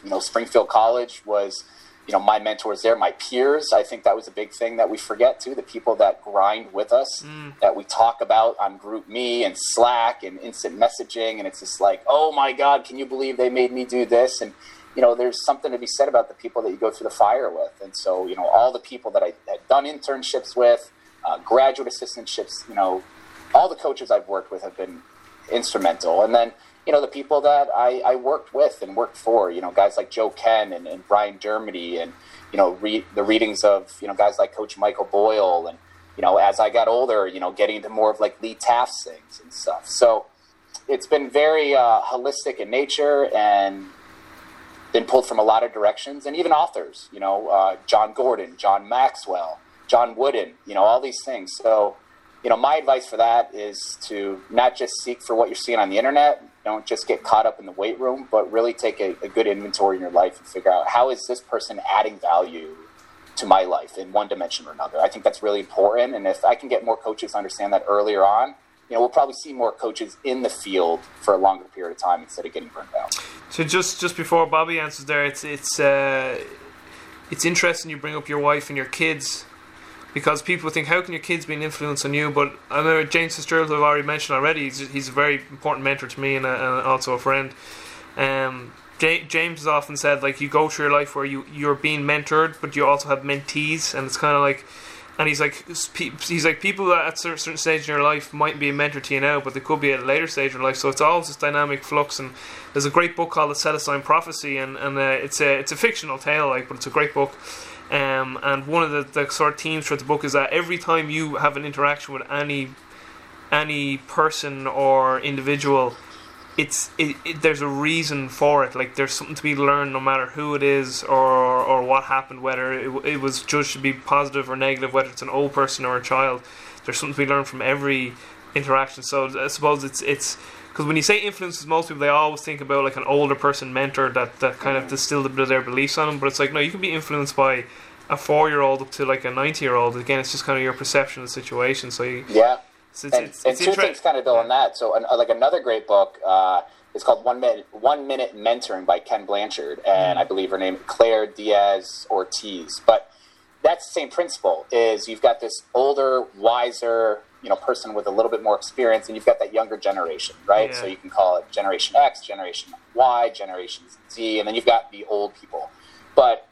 you know, Springfield College was, you know, my mentors there, my peers. I think that was a big thing that we forget too. The people that grind with us, mm. that we talk about on Group Me and Slack and instant messaging, and it's just like, oh my God, can you believe they made me do this? And you know, there's something to be said about the people that you go through the fire with. And so, you know, all the people that I had done internships with, uh, graduate assistantships, you know, all the coaches I've worked with have been instrumental. And then, you know, the people that I, I worked with and worked for, you know, guys like Joe Kenn and, and Brian Germany and, you know, re- the readings of, you know, guys like Coach Michael Boyle. And, you know, as I got older, you know, getting into more of like Lee Taft's things and stuff. So it's been very uh, holistic in nature and been pulled from a lot of directions and even authors, you know, uh, Jon Gordon, John Maxwell, John Wooden, you know, all these things. So, you know, my advice for that is to not just seek for what you're seeing on the internet. Don't just get caught up in the weight room, but really take a, a good inventory in your life and figure out how is this person adding value to my life in one dimension or another. I think that's really important. And if I can get more coaches to understand that earlier on, you know, we'll probably see more coaches in the field for a longer period of time instead of getting burned out. So just just before Bobby answers there, it's it's uh, it's interesting you bring up your wife and your kids, because people think how can your kids be an influence on you but I know James Fitzgerald I've already mentioned already he's, he's a very important mentor to me and, a, and also a friend um, J- James has often said like you go through your life where you you're being mentored but you also have mentees and it's kind of like and he's like he's like people that at a certain stage in your life might be a mentor to you now but they could be at a later stage in life. So it's always this dynamic flux and there's a great book called the Celestine Prophecy and, and uh, it's a it's a fictional tale like but it's a great book. Um, and one of the, the sort of themes for the book is that every time you have an interaction with any any person or individual, it's it, it, there's a reason for it. Like there's something to be learned, no matter who it is or or what happened, whether it, it was judged to be positive or negative, whether it's an old person or a child. There's something to be learned from every interaction. So I suppose it's it's because when you say influences, most people they always think about like an older person mentor that, that kind of mm. distilled a bit of their beliefs on them. But it's like no, you can be influenced by a four year old up to like a ninety year old. Again, it's just kind of your perception of the situation. So you, yeah, it's, it's, and, it's, and two things kind of build on that. So an, like another great book. Uh, it's called One Minute One Minute Mentoring by Ken Blanchard, and mm. I believe her name Claire Diaz Ortiz. But that's the same principle. Is you've got this older, wiser, you know person with a little bit more experience and you've got that younger generation right yeah. so you can call it generation x generation y generation z and then you've got the old people but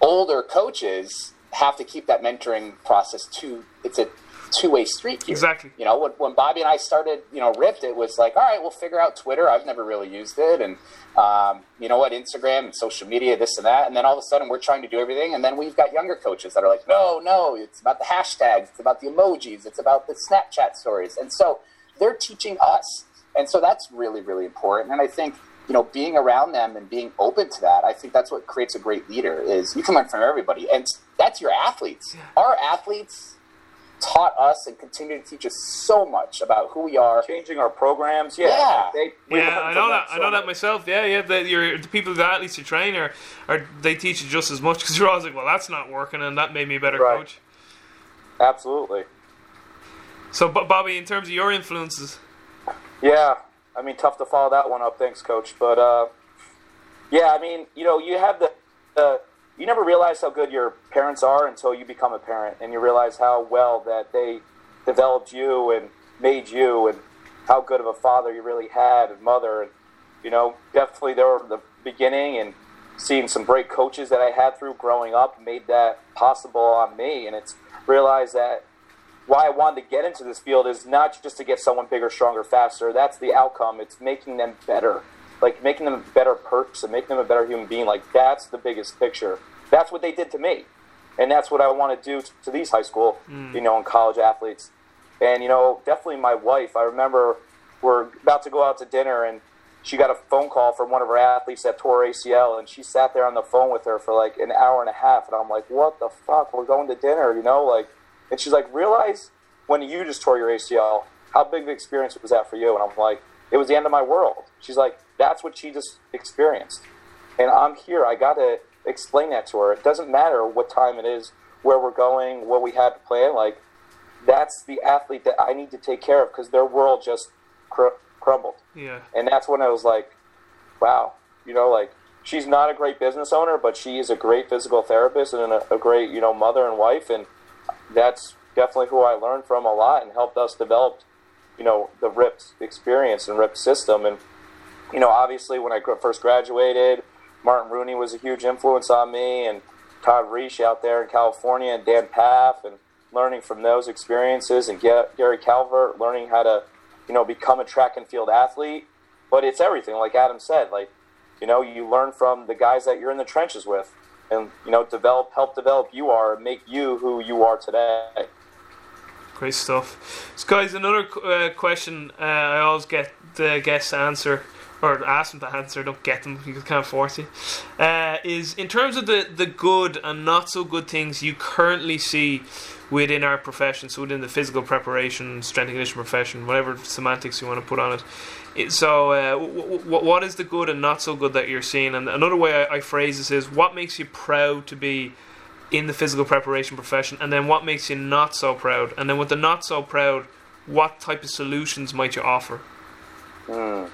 older coaches have to keep that mentoring process to it's a two-way street here. Exactly. You know, when, when Bobby and I started, you know, RYPT, it was like, all right, we'll figure out Twitter. I've never really used it, and um, you know what, Instagram and social media, this and that. And then all of a sudden, we're trying to do everything, and then we've got younger coaches that are like, no, no, it's about the hashtags, it's about the emojis, it's about the Snapchat stories, and so they're teaching us, and so that's really, really important. And I think you know, being around them and being open to that, I think that's what creates a great leader. Is you can learn from everybody, and that's your athletes. Our athletes taught us and continue to teach us so much about who we are. Changing our programs, yeah. Yeah, they, yeah I know that. So I know much. that myself. Yeah, yeah. The, the people, the athletes you train, are, are they teach you just as much because you're always like, well, that's not working, and that made me a better right. coach. Absolutely. So, Bobby, in terms of your influences, yeah, I mean, tough to follow that one up. Thanks, coach. But uh, yeah, I mean, you know, you have the, the you never realize how good your parents are until you become a parent, and you realize how well that they developed you and made you, and how good of a father you really had and mother. And you know, definitely there were the beginning, and seeing some great coaches that I had through growing up made that possible on me. And it's realized that why I wanted to get into this field is not just to get someone bigger, stronger, faster. That's the outcome. It's making them better, like making them a better person, making them a better human being. Like that's the biggest picture. That's what they did to me, and that's what I want to do to these high school, mm. you know, and college athletes. And you know, definitely my wife. I remember we're about to go out to dinner, and she got a phone call from one of her athletes that tore ACL, and she sat there on the phone with her for like an hour and a half, and I'm like, what the fuck? We're going to dinner, you know, like and she's like, realize when you just tore your ACL, how big the experience was that for you? And I'm like, it was the end of my world. She's like, that's what she just experienced. And I'm here. I got to explain that to her. It doesn't matter what time it is, where we're going, what we had to plan. Like, that's the athlete that I need to take care of because their world just cr- crumbled. Yeah. And that's when I was like, wow, you know, like, she's not a great business owner, but she is a great physical therapist and a, a great, you know, mother and wife. And that's definitely who I learned from a lot and helped us develop, you know, the RYPT experience and RYPT system. And, you know, obviously when I first graduated, Martin Rooney was a huge influence on me and Todd Riech out there in California and Dan Pfaff and learning from those experiences and Gary Calvert learning how to, you know, become a track and field athlete. But it's everything, like Adam said, like, you know, you learn from the guys that you're in the trenches with and you know develop help develop you are and make you who you are today. Great stuff. So guys another uh, question uh, i always get the guests answer or ask them to answer don't get them you can't force it uh, is in terms of the, the good and not so good things you currently see within our profession so within the physical preparation strength and conditioning profession whatever semantics you want to put on it so, uh, w- w- what is the good and not so good that you're seeing? And another way I, I phrase this is what makes you proud to be in the physical preparation profession, and then what makes you not so proud? And then with the not so proud, what type of solutions might you offer? Hmm.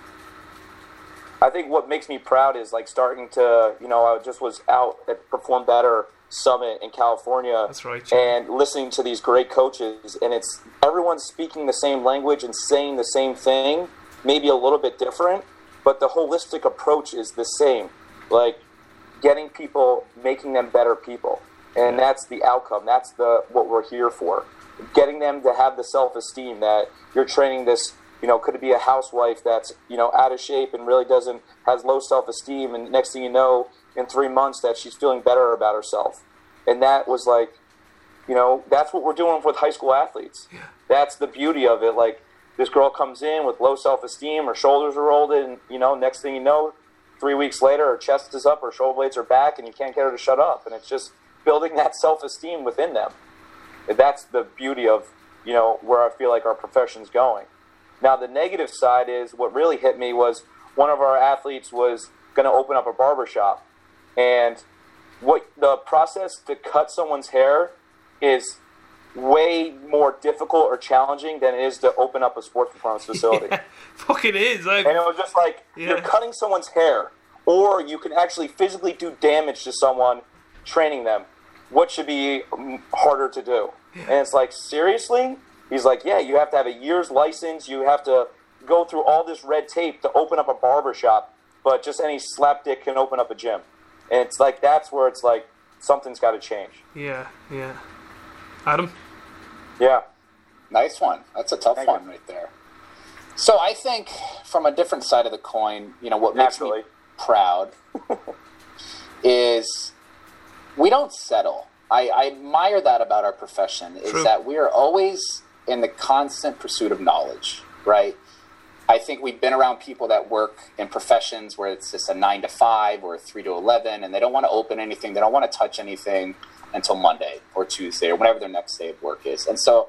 I think what makes me proud is like starting to, you know, I just was out, at perform better, summit in California. That's right. yeah. And listening to these great coaches, and it's everyone's speaking the same language and saying the same thing, maybe a little bit different, but the holistic approach is the same. Like getting people, making them better people, and that's the outcome. That's the what we're here for. Getting them to have the self-esteem that you're training this. You know, could it be a housewife that's you know out of shape and really doesn't has low self-esteem, and next thing you know, in three months, that she's feeling better about herself, and that was like, you know, that's what we're doing with high school athletes. That's the beauty of it. Like this girl comes in with low self-esteem, her shoulders are rolled, and you know, next thing you know, three weeks later, her chest is up, her shoulder blades are back, and you can't get her to shut up. And it's just building that self-esteem within them. And that's the beauty of you know where I feel like our profession's going. Now, the negative side is what really hit me was one of our athletes was going to open up a barber shop, and what the process to cut someone's hair is way more difficult or challenging than it is to open up a sports performance facility. Yeah, fucking is. Like, And it was just like you're cutting someone's hair, or you can actually physically do damage to someone training them. What should be harder to do? And it's like, seriously? He's like, yeah, you have to have a year's license. You have to go through all this red tape to open up a barber shop, but just any slapdick can open up a gym. And it's like, that's where it's like, something's got to change. yeah, yeah. Adam? Yeah. Nice one. That's a tough Thank you. one right there. So I think from a different side of the coin, you know, what makes me proud is we don't settle. I, I admire that about our profession is True. that we are always in the constant pursuit of knowledge, right? I think we've been around people that work in professions where it's just a nine to five or a three to eleven, and they don't want to open anything, they don't want to touch anything until Monday or Tuesday or whatever their next day of work is. And so,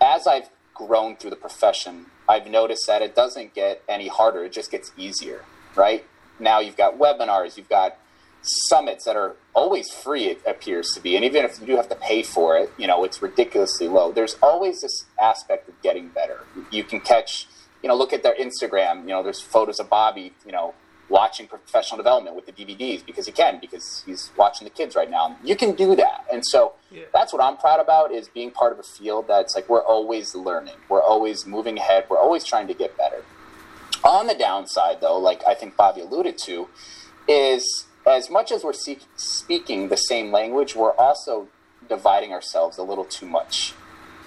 as I've grown through the profession, I've noticed that it doesn't get any harder; it just gets easier, right? Now you've got webinars, you've got summits that are always free it appears to be and even if you do have to pay for it you know it's ridiculously low. There's always this aspect of getting better. You can catch you know look at their instagram you know there's photos of bobby you know watching professional development with the dvds because he can because he's watching the kids right now. You can do that. And so Yeah. that's what i'm proud about is being part of a field that's like we're always learning. We're always moving ahead. We're always trying to get better. On the downside, though, like I think Bobby alluded to, is as much as we're seek- speaking the same language, we're also dividing ourselves a little too much.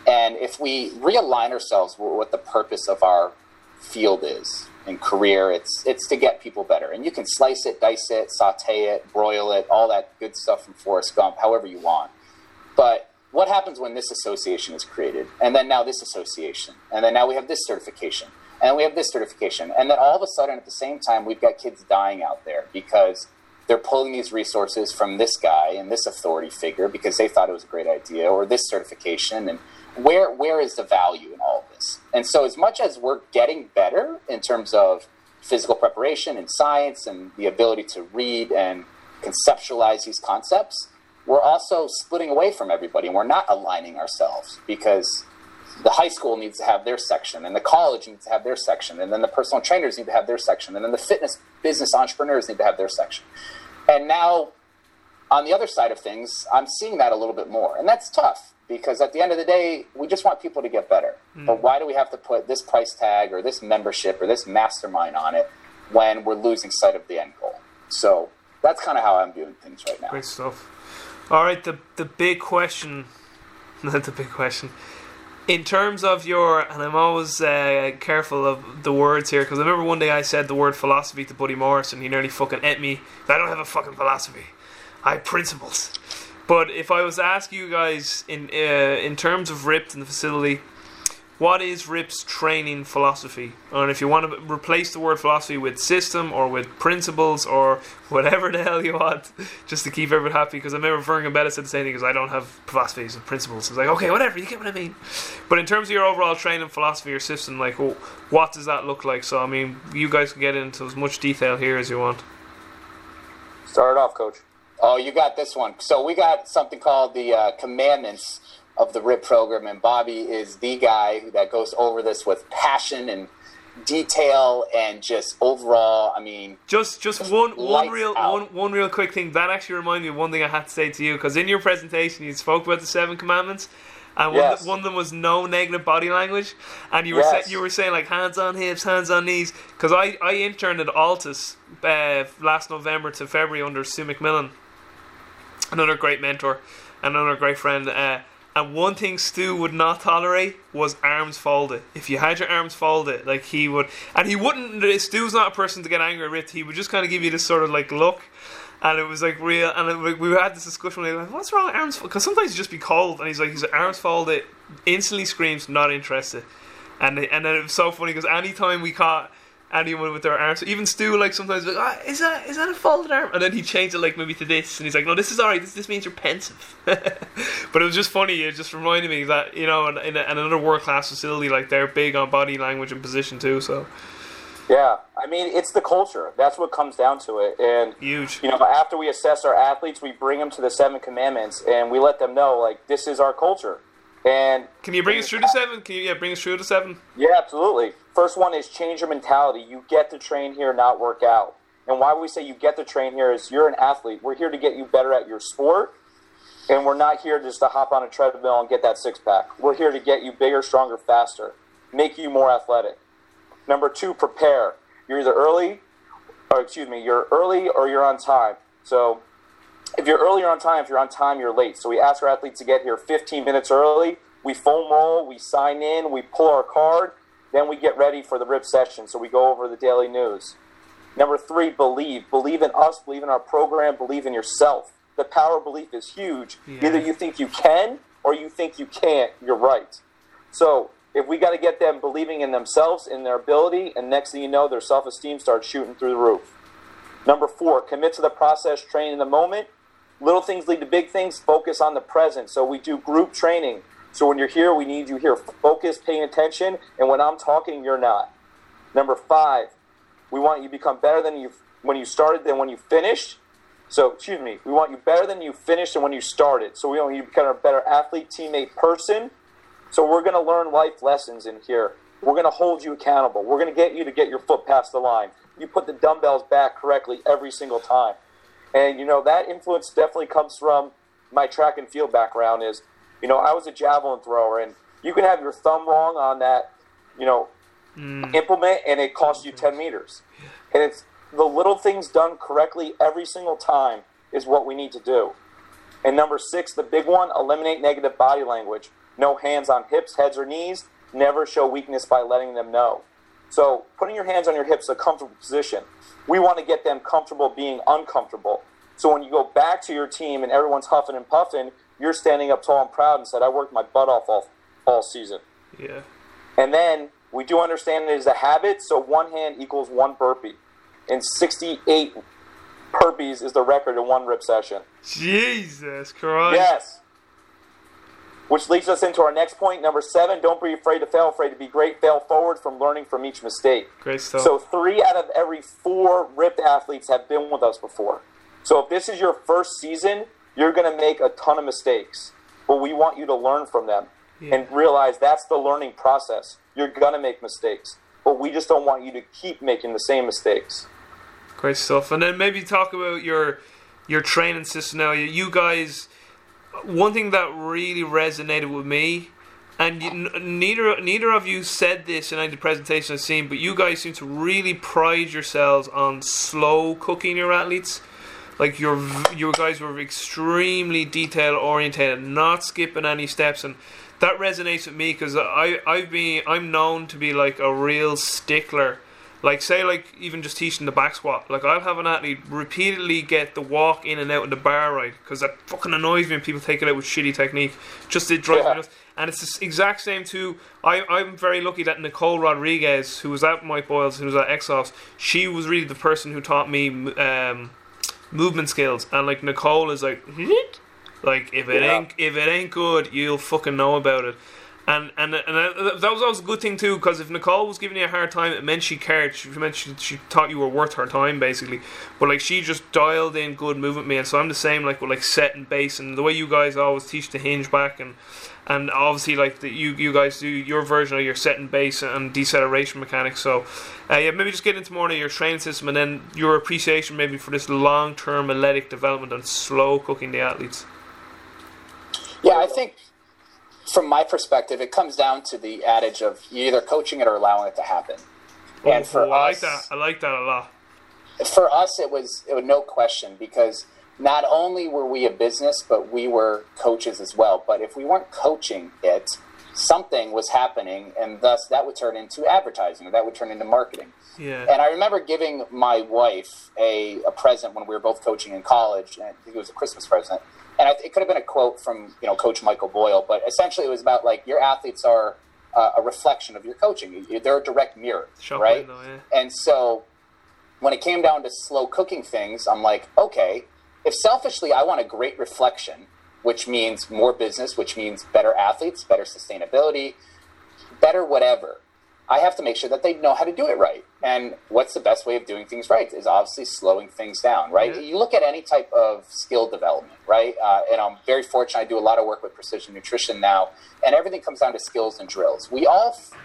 And if we realign ourselves with what the purpose of our field is in career, it's it's to get people better. And you can slice it, dice it, saute it, broil it, all that good stuff from Forrest Gump, however you want. But what happens when this association is created? And then now this association. And then now we have this certification. And we have this certification. And then all of a sudden, at the same time, we've got kids dying out there because they're pulling these resources from this guy and this authority figure because they thought it was a great idea or this certification. And where, where is the value in all of this? And so, as much as we're getting better in terms of physical preparation and science and the ability to read and conceptualize these concepts, we're also splitting away from everybody and we're not aligning ourselves because the high school needs to have their section and the college needs to have their section and then the personal trainers need to have their section and then the fitness business entrepreneurs need to have their section and now on the other side of things i'm seeing that a little bit more. And that's tough because at the end of the day we just want people to get better. Mm. But why do we have to put this price tag or this membership or this mastermind on it when we're losing sight of the end goal? So that's kind of how i'm viewing things right now. Great stuff. All right, the the big question, not the big question. In terms of your, and I'm always uh, careful of the words here because I remember one day I said the word philosophy to Buddy Morris and he nearly fucking ate me. I don't have a fucking philosophy. I have principles. But if I was to ask you guys in uh, in terms of RYPT and the facility, what is RYPT's training philosophy? And if you want to replace the word philosophy with system or with principles or whatever the hell you want, just to keep everyone happy, because I remember Fergus Betta said the same thing, because I don't have philosophies and principles. It's like, okay, whatever, you get what I mean. But in terms of your overall training philosophy or system, like, wh- what does that look like? So, I mean, you guys can get into as much detail here as you want. Start it off, coach. Oh, you got this one. So we got something called the uh, commandments of the RYPT program, and Bobby is the guy that goes over this with passion and detail and just overall. I mean, Just just one one real out. one one real quick thing that actually reminded me of one thing I had to say to you because in your presentation you spoke about the seven commandments. And one, Yes. one of them was no negative body language, and you were Yes. sa- you were saying like hands on hips, hands on knees. Because I, I interned at ALTIS uh, last November to February under Stu McMillan, another great mentor, and another great friend. Uh, and one thing Stu would not tolerate was arms folded. If you had your arms folded, like he would, and he wouldn't. Stu's not a person to get angry with. He would just kind of give you this sort of like look, and it was like real. And it, we had this discussion. We were like, "What's wrong with arms?" Because sometimes you just be cold, and he's like, "His arms folded." Instantly screams, "Not interested." And and then it was so funny because anytime we caught anyone with their arms, even Stu, like sometimes like, ah, is that is that a folded arm? And then he changed it like maybe to this, and he's like, no, this is alright. This this means you're pensive. but it was just funny. It just reminded me that you know, in, in, a, in another world class facility, like they're big on body language and position too. So Yeah, I mean, it's the culture. That's what comes down to it. And huge. you know, after we assess our athletes, we bring them to the seven commandments, and we let them know like this is our culture. And Can you bring us through to seven? Can you yeah bring us through to seven? Yeah, absolutely. First one is change your mentality. You get to train here, not work out. And why we say you get to train here is you're an athlete. We're here to get you better at your sport, and we're not here just to hop on a treadmill and get that six pack. We're here to get you bigger, stronger, faster, make you more athletic. Number two, prepare. You're either early, or excuse me, you're early or you're on time. So if you're early or on time, if you're on time, you're late. So we ask our athletes to get here 15 minutes early. We foam roll, we sign in, we pull our card, then we get ready for the RYPT session. So we go over the daily news. Number three, believe. Believe in us, believe in our program, believe in yourself. The power of belief is huge. Yeah. Either you think you can or you think you can't. You're right. So if we got to get them believing in themselves, in their ability, and next thing you know, their self esteem starts shooting through the roof. Number four, commit to the process, train in the moment. Little things lead to big things. Focus on the present. So we do group training. So when you're here, we need you here. Focus, paying attention, and when I'm talking, you're not. Number five, we want you to become better than you when you started than when you finished. So, excuse me, we want you better than you finished and when you started. So we want you to become a better athlete, teammate, person. So we're going to learn life lessons in here. We're going to hold you accountable. We're going to get you to get your foot past the line. You put the dumbbells back correctly every single time. And you know that influence definitely comes from my track and field background. Is you know I was a javelin thrower, and you can have your thumb wrong on that, you know, mm. implement, and it costs you ten meters. And it's the little things done correctly every single time is what we need to do. And number six, the big one, eliminate negative body language. No hands on hips, heads, or knees. Never show weakness by letting them know. So, putting your hands on your hips is a comfortable position. We want to get them comfortable being uncomfortable. So, when you go back to your team and everyone's huffing and puffing, you're standing up tall and proud and said, I worked my butt off all, all season. Yeah. And then we do understand it is a habit, so one hand equals one burpee. And 68 burpees is the record in one RYPT session. Jesus Christ. Yes. Which leads us into our next point, number seven. Don't be afraid to fail, afraid to be great. Fail forward from learning from each mistake. Great stuff. So three out of every four RYPT athletes have been with us before. So if this is your first season, you're going to make a ton of mistakes. But we want you to learn from them Yeah. and realize that's the learning process. You're going to make mistakes, but we just don't want you to keep making the same mistakes. Great stuff. And then maybe talk about your your training system now. You- You guys, one thing that really resonated with me, and you, neither neither of you said this in any presentation I've seen, but you guys seem to really pride yourselves on slow cooking your athletes. Like your you guys were extremely detail orientated, not skipping any steps, and that resonates with me because I I've been I'm known to be like a real stickler. Like say like even just teaching the back squat. Like I'll have an athlete repeatedly get the walk in and out of the bar right because that fucking annoys me when people take it out with shitty technique. Just it drives Yeah. me nuts. And it's the exact same too. I, I'm very lucky that Nicole Rodriguez, who was at Mike Boyles, who was at Exos, she was really the person who taught me um, movement skills. And like Nicole is like, like if it Yeah. ain't if it ain't good, you'll fucking know about it. And and and that was always a good thing too, because if Nicole was giving you a hard time, it meant she cared. She meant she, she thought you were worth her time, basically. But like she just dialed in good movement, me, and so I'm the same, like with like set and base, and the way you guys always teach the hinge back, and and obviously like the, you you guys do your version of your set and base and deceleration mechanics. So uh, yeah, maybe just get into more of your training system, and then your appreciation maybe for this long term athletic development and slow cooking the athletes. Yeah, I think from my perspective, it comes down to the adage of you either coaching it or allowing it to happen. Oh, and for oh, I us, like that. I like that a lot. For us, it was it was no question because not only were we a business, but we were coaches as well. But if we weren't coaching it, something was happening, and thus that would turn into advertising, or that would turn into marketing. Yeah. And I remember giving my wife a, a present when we were both coaching in college, and I think it was a Christmas present and it could have been a quote from you know Coach Michael Boyle, but essentially it was about like your athletes are uh, a reflection of your coaching. They're a direct mirror, right? Yeah. And so when it came down to slow cooking things, I'm like, okay, if selfishly I want a great reflection, which means more business, which means better athletes, better sustainability, better whatever. I have to make sure that they know how to do it right. And what's the best way of doing things right is obviously slowing things down, right? Yeah. You look at any type of skill development, right? Uh, and I'm very fortunate. I do a lot of work with precision nutrition now, and everything comes down to skills and drills. We all f-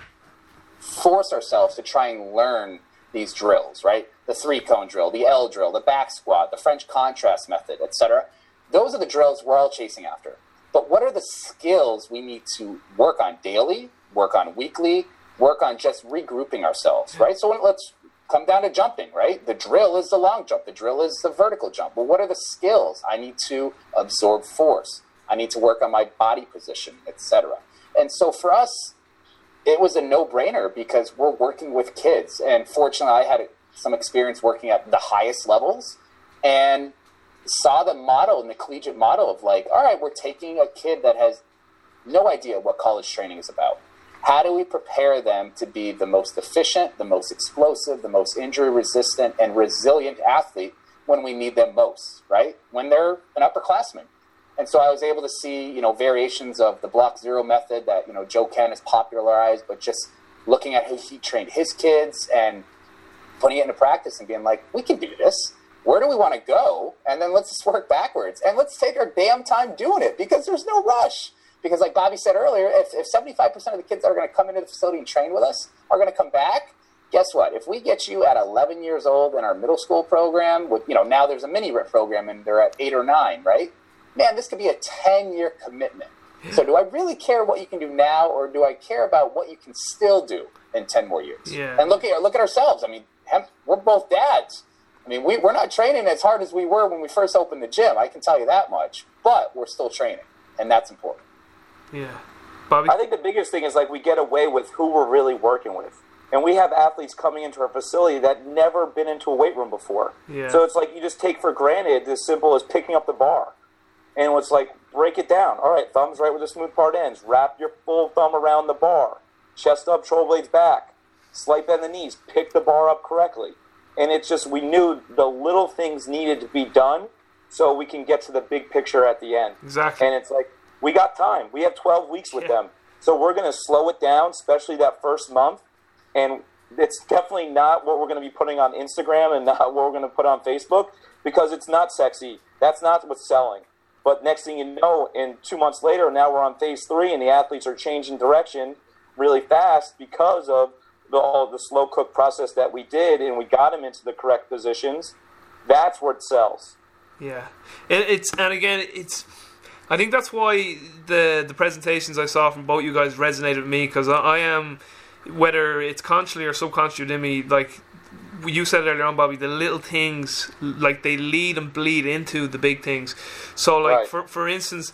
force ourselves to try and learn these drills, right? The three cone drill, the L drill, the back squat, the French contrast method, etc. Those are the drills we're all chasing after. But what are the skills we need to work on daily, work on weekly, work on just regrouping ourselves, right? So let's come down to jumping, right? The drill is the long jump, the drill is the vertical jump. Well, what are the skills? I need to absorb force. I need to work on my body position, etc. And so for us, it was a no-brainer because we're working with kids, and fortunately, I had some experience working at the highest levels, and saw the model and the collegiate model of like, all right, we're taking a kid that has no idea what college training is about how do we prepare them to be the most efficient, the most explosive, the most injury resistant, and resilient athlete when we need them most, right? When they're an upperclassman. And so I was able to see, you know, variations of the block zero method that, you know, Joe Kenn has popularized, but just looking at how he trained his kids and putting it into practice and being like, we can do this. Where do we want to go? And then let's just work backwards. And let's take our damn time doing it because there's no rush. Because, like Bobby said earlier, if, if 75% of the kids that are going to come into the facility and train with us are going to come back, guess what? If we get you at 11 years old in our middle school program, with you know now there's a mini RYPT program and they're at eight or nine, right? Man, this could be a 10 year commitment. So, do I really care what you can do now, or do I care about what you can still do in 10 more years? Yeah. And look at look at ourselves. I mean, we're both dads. I mean, we, we're not training as hard as we were when we first opened the gym. I can tell you that much. But we're still training, and that's important. Yeah. Bobby? I think the biggest thing is like we get away with who we're really working with. And we have athletes coming into our facility that never been into a weight room before. Yeah. So it's like you just take for granted as simple as picking up the bar. And it's like break it down. All right, thumbs right where the smooth part ends. Wrap your full thumb around the bar. Chest up, shoulder blades back. Slight bend the knees. Pick the bar up correctly. And it's just we knew the little things needed to be done so we can get to the big picture at the end. Exactly. And it's like we got time. We have 12 weeks with yeah. them. So we're going to slow it down, especially that first month. And it's definitely not what we're going to be putting on Instagram and not what we're going to put on Facebook because it's not sexy. That's not what's selling. But next thing you know, in two months later, now we're on phase three, and the athletes are changing direction really fast because of the, all the slow cook process that we did, and we got them into the correct positions. That's what sells. Yeah, it, it's and again, it's I think that's why the the presentations I saw from both you guys resonated with me because I, I, am, whether it's consciously or subconsciously within me, like you said earlier on, Bobby, the little things like they lead and bleed into the big things. So, like right. for for instance.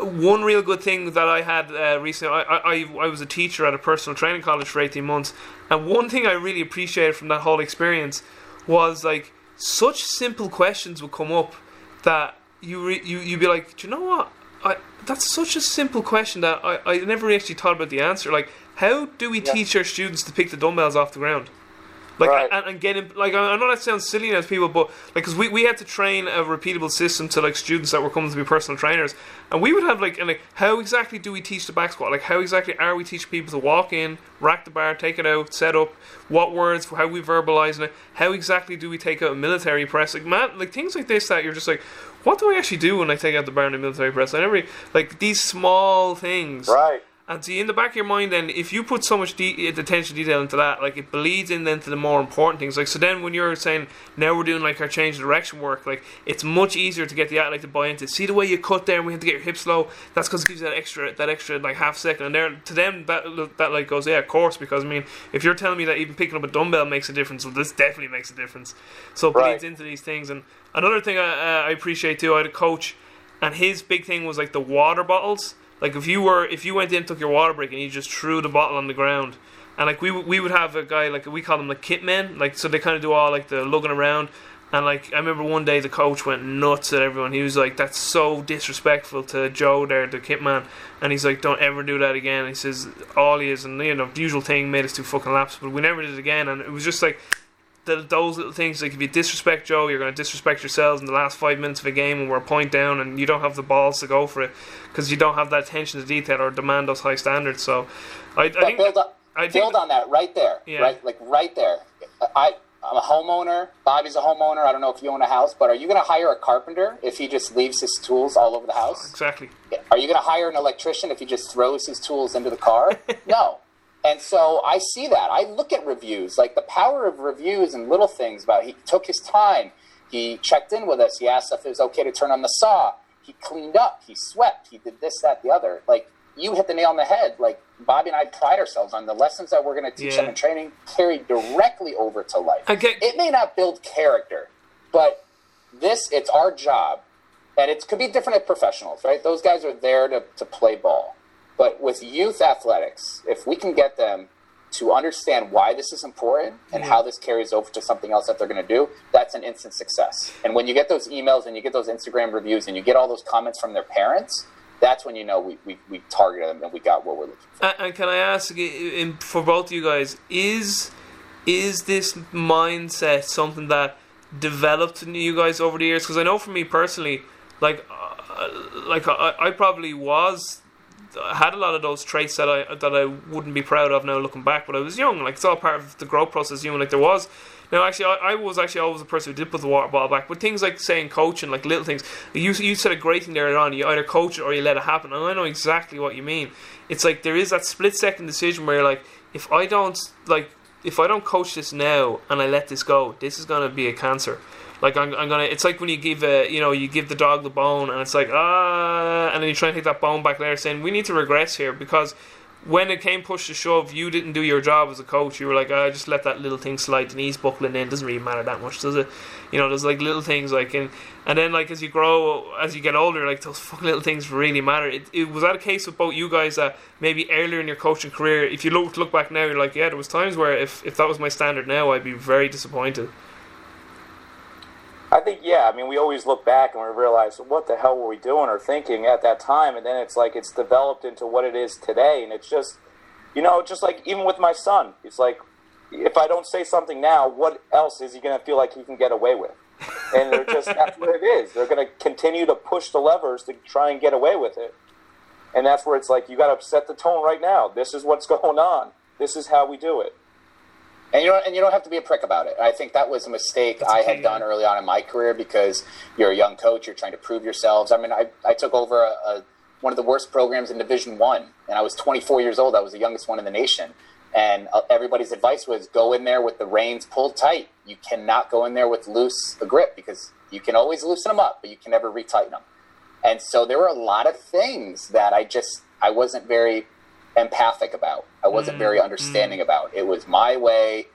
One real good thing that I had uh, recently, I, I I was a teacher at a personal training college for eighteen months, and one thing I really appreciated from that whole experience was like such simple questions would come up that you re, you you'd be like, do you know what? I that's such a simple question that I, I never actually thought about the answer. Like, how do we yeah. teach our students to pick the dumbbells off the ground? Like Right. and, and getting like I know that sounds silly as people, but like because we, we had to train a repeatable system to like students that were coming to be personal trainers, and we would have like and like how exactly do we teach the back squat? Like how exactly are we teaching people to walk in, rack the bar, take it out, set up, what words, how we verbalizing it, how exactly do we take out a military press? Like man, like things like this that you're just like, what do I actually do when I take out the bar in a military press? I never like these small things. Right. And see, in the back of your mind, then, if you put so much de- attention detail into that, like it bleeds in then to the more important things. Like so, then when you're saying now we're doing like our change of direction work, like it's much easier to get the athlete to buy into. See the way you cut there, and we have to get your hips low. That's because it gives you that extra, that extra like half second. And there, to them, that that like goes, yeah, of course. Because I mean, if you're telling me that even picking up a dumbbell makes a difference, well, this definitely makes a difference. So it bleeds Right. into these things. And another thing I, uh, I appreciate too, I had a coach, and his big thing was like the water bottles. Like if you were if you went in and took your water break and you just threw the bottle on the ground, and like we we would have a guy like we call them the kit men, like so they kind of do all like the lugging around. And like I remember one day the coach went nuts at everyone. He was like, "That's so disrespectful to Joe there, the kit man." And he's like, "Don't ever do that again." He says all he is, and you know, the usual thing made us do fucking laps, but we never did it again. And it was just like the, those little things like if you disrespect Joe, you're going to disrespect yourselves in the last five minutes of a game when we're a point down and you don't have the balls to go for it because you don't have that attention to detail or demand those high standards. So, I, I think build on, I build on that right there, Yeah. right? Like right there. I I'm a homeowner. Bobby's a homeowner. I don't know if you own a house, but are you going to hire a carpenter if he just leaves his tools all over the house? exactly. Are you going to hire an electrician if he just throws his tools into the car? no. And so I see that. I look at reviews, like the power of reviews and little things about he took his time. He checked in with us. He asked if it was okay to turn on the saw. He cleaned up. He swept. He did this, that, the other. Like you hit the nail on the head. Like Bobby and I pride ourselves on the lessons that we're going to teach Yeah. them in training carry directly over to life. Get- it may not build character, but this it's our job and it could be different at professionals right those guys are there to, to play ball but with youth athletics if we can get them to understand why this is important and how this carries over to something else that they're going to do that's an instant success. And when you get those emails and you get those instagram reviews and you get all those comments from their parents that's when you know we, we, we targeted them and we got what we're looking for. And, and can I ask in, for both of you guys is is this mindset something that developed in you guys over the years? Because I know for me personally, like uh, like I, I probably was had a lot of those traits that I that I wouldn't be proud of now looking back. But I was young, like it's all part of the growth process. You know, like there was. Now, actually, I, I was actually always the person who did put the water bottle back. But things like saying coaching, like little things, you you said a great thing there on. You either coach it or you let it happen, and I know exactly what you mean. It's like there is that split second decision where you're like, if I don't like, if I don't coach this now and I let this go, this is gonna be a cancer. Like I'm, I'm gonna. It's like when you give a, you know, you give the dog the bone, and it's like ah, and then you try and take that bone back later, saying we need to regress here because when it came push to shove, you didn't do your job as a coach. You were like, ah, just let that little thing slide. The knees buckling in doesn't really matter that much, does it? You know, there's like little things like, and and then like as you grow, as you get older, like those fucking little things really matter. It, it was that a case with both you guys that maybe earlier in your coaching career, if you look look back now, you're like, yeah, there was times where if if that was my standard now, I'd be very disappointed. I think yeah. I mean, we always look back and we realize what the hell were we doing or thinking at that time, and then it's like it's developed into what it is today, and it's just, you know, just like even with my son, it's like if I don't say something now, what else is he going to feel like he can get away with? And they're just that's what it is. They're going to continue to push the levers to try and get away with it, and that's where it's like you got to set the tone right now. This is what's going on. This is how we do it. And you don't and you don't have to be a prick about it. I think that was a mistake That's I okay, had done yeah. early on in my career because you're a young coach, you're trying to prove yourselves. I mean, I, I took over a, a, one of the worst programs in Division One, and I was 24 years old. I was the youngest one in the nation, and uh, everybody's advice was go in there with the reins pulled tight. You cannot go in there with loose a grip because you can always loosen them up, but you can never retighten them. And so there were a lot of things that I just I wasn't very empathic about. I wasn't very mm, understanding mm. about. It was my way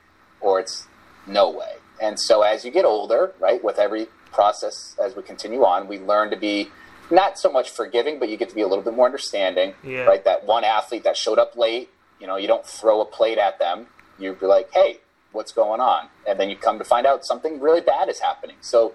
or it's no way. And so as you get older, right, with every process as we continue on, we learn to be not so much forgiving, but you get to be a little bit more understanding, Yeah. right? That one athlete that showed up late, you know, you don't throw a plate at them. You be like, "Hey, what's going on?" And then you come to find out something really bad is happening. So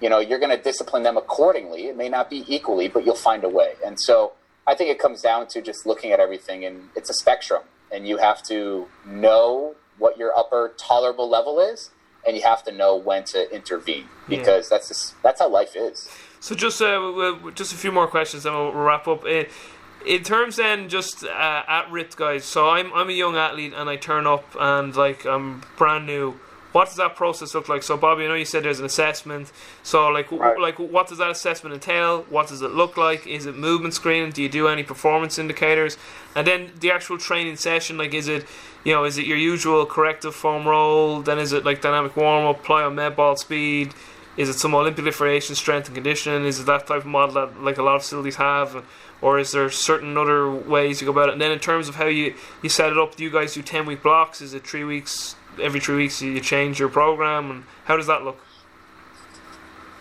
you know you're going to discipline them accordingly it may not be equally but you'll find a way and so i think it comes down to just looking at everything and it's a spectrum and you have to know what your upper tolerable level is, and you have to know when to intervene because yeah. that's just that's how life is. So just uh, just a few more questions, then we'll wrap up. Uh, in terms then, just uh, at RYPT guys. So I'm I'm a young athlete and I turn up and like I'm brand new. What does that process look like? So Bobby, I know you said there's an assessment. So like right. like what does that assessment entail? What does it look like? Is it movement screening? Do you do any performance indicators? And then the actual training session, like is it you know is it your usual corrective foam roll? Then is it like dynamic warm up, plyo med ball speed? Is it some Olympic variation, strength and conditioning? Is it that type of model that like a lot of facilities have? Or is there certain other ways you go about it? And then in terms of how you, you set it up, do you guys do 10 week blocks? Is it three weeks, every three weeks you change your program? And how does that look?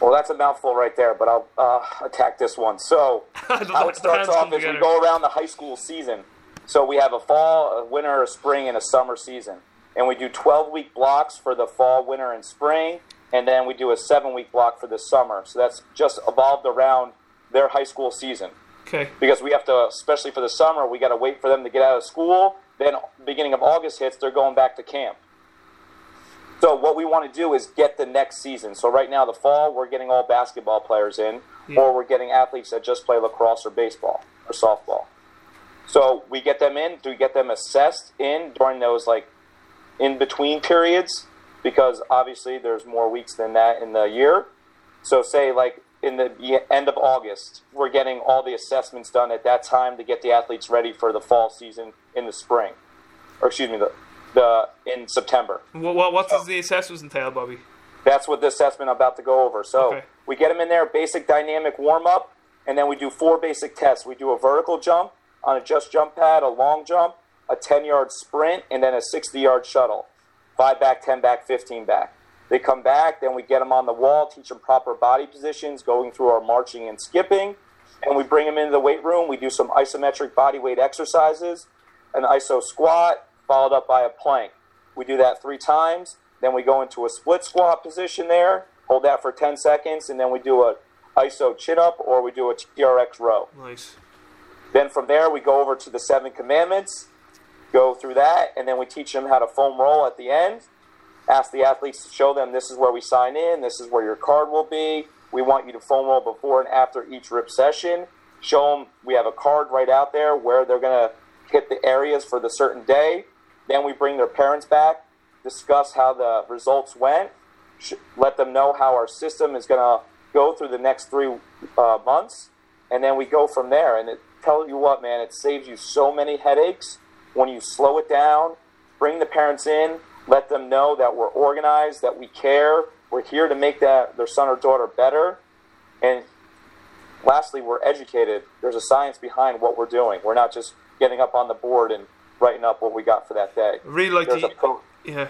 Well, that's a mouthful right there, but I'll uh, attack this one. So, how it starts off is we go around the high school season. So, we have a fall, a winter, a spring, and a summer season. And we do 12 week blocks for the fall, winter, and spring and then we do a seven week block for the summer. So that's just evolved around their high school season. Okay. Because we have to, especially for the summer, we got to wait for them to get out of school. Then, beginning of August hits, they're going back to camp. So what we want to do is get the next season. So right now, the fall, we're getting all basketball players in, yeah. or we're getting athletes that just play lacrosse or baseball or softball. So we get them in. Do we get them assessed in during those like in between periods? because obviously there's more weeks than that in the year. So, say like in the end of August, we're getting all the assessments done at that time to get the athletes ready for the fall season in the spring, or excuse me, the, the in September. What, what, what does the assessment entail, Bobby? That's what the assessment I'm about to go over. So okay. we get them in there, basic dynamic warm up, and then we do four basic tests. We do a vertical jump on a just jump pad, a long jump, a 10 yard sprint, and then a 60 yard shuttle five back, 10 back, 15 back. They come back, then we get them on the wall, teach them proper body positions, going through our marching and skipping. And we bring them into the weight room. We do some isometric body weight exercises, an iso squat, followed up by a plank. We do that three times. Then we go into a split squat position there, hold that for 10 seconds, and then we do a iso chin up or we do a TRX row. Nice. Then from there, we go over to the seven commandments go through that, and then we teach them how to foam roll at the end. Ask the athletes to show them this is where we sign in, this is where your card will be. We want you to foam roll before and after each RYPT session. Show them we have a card right out there where they're going to hit the areas for the certain day. Then we bring their parents back, discuss how the results went, let them know how our system is going to go through the next three uh, months, and then we go from there. And it, tell you what, man, it saves you so many headaches when you slow it down, bring the parents in, let them know that we're organized, that we care, we're here to make that their son or daughter better, and lastly, we're educated. There's a science behind what we're doing. We're not just getting up on the board and writing up what we got for that day. Really like the, yeah.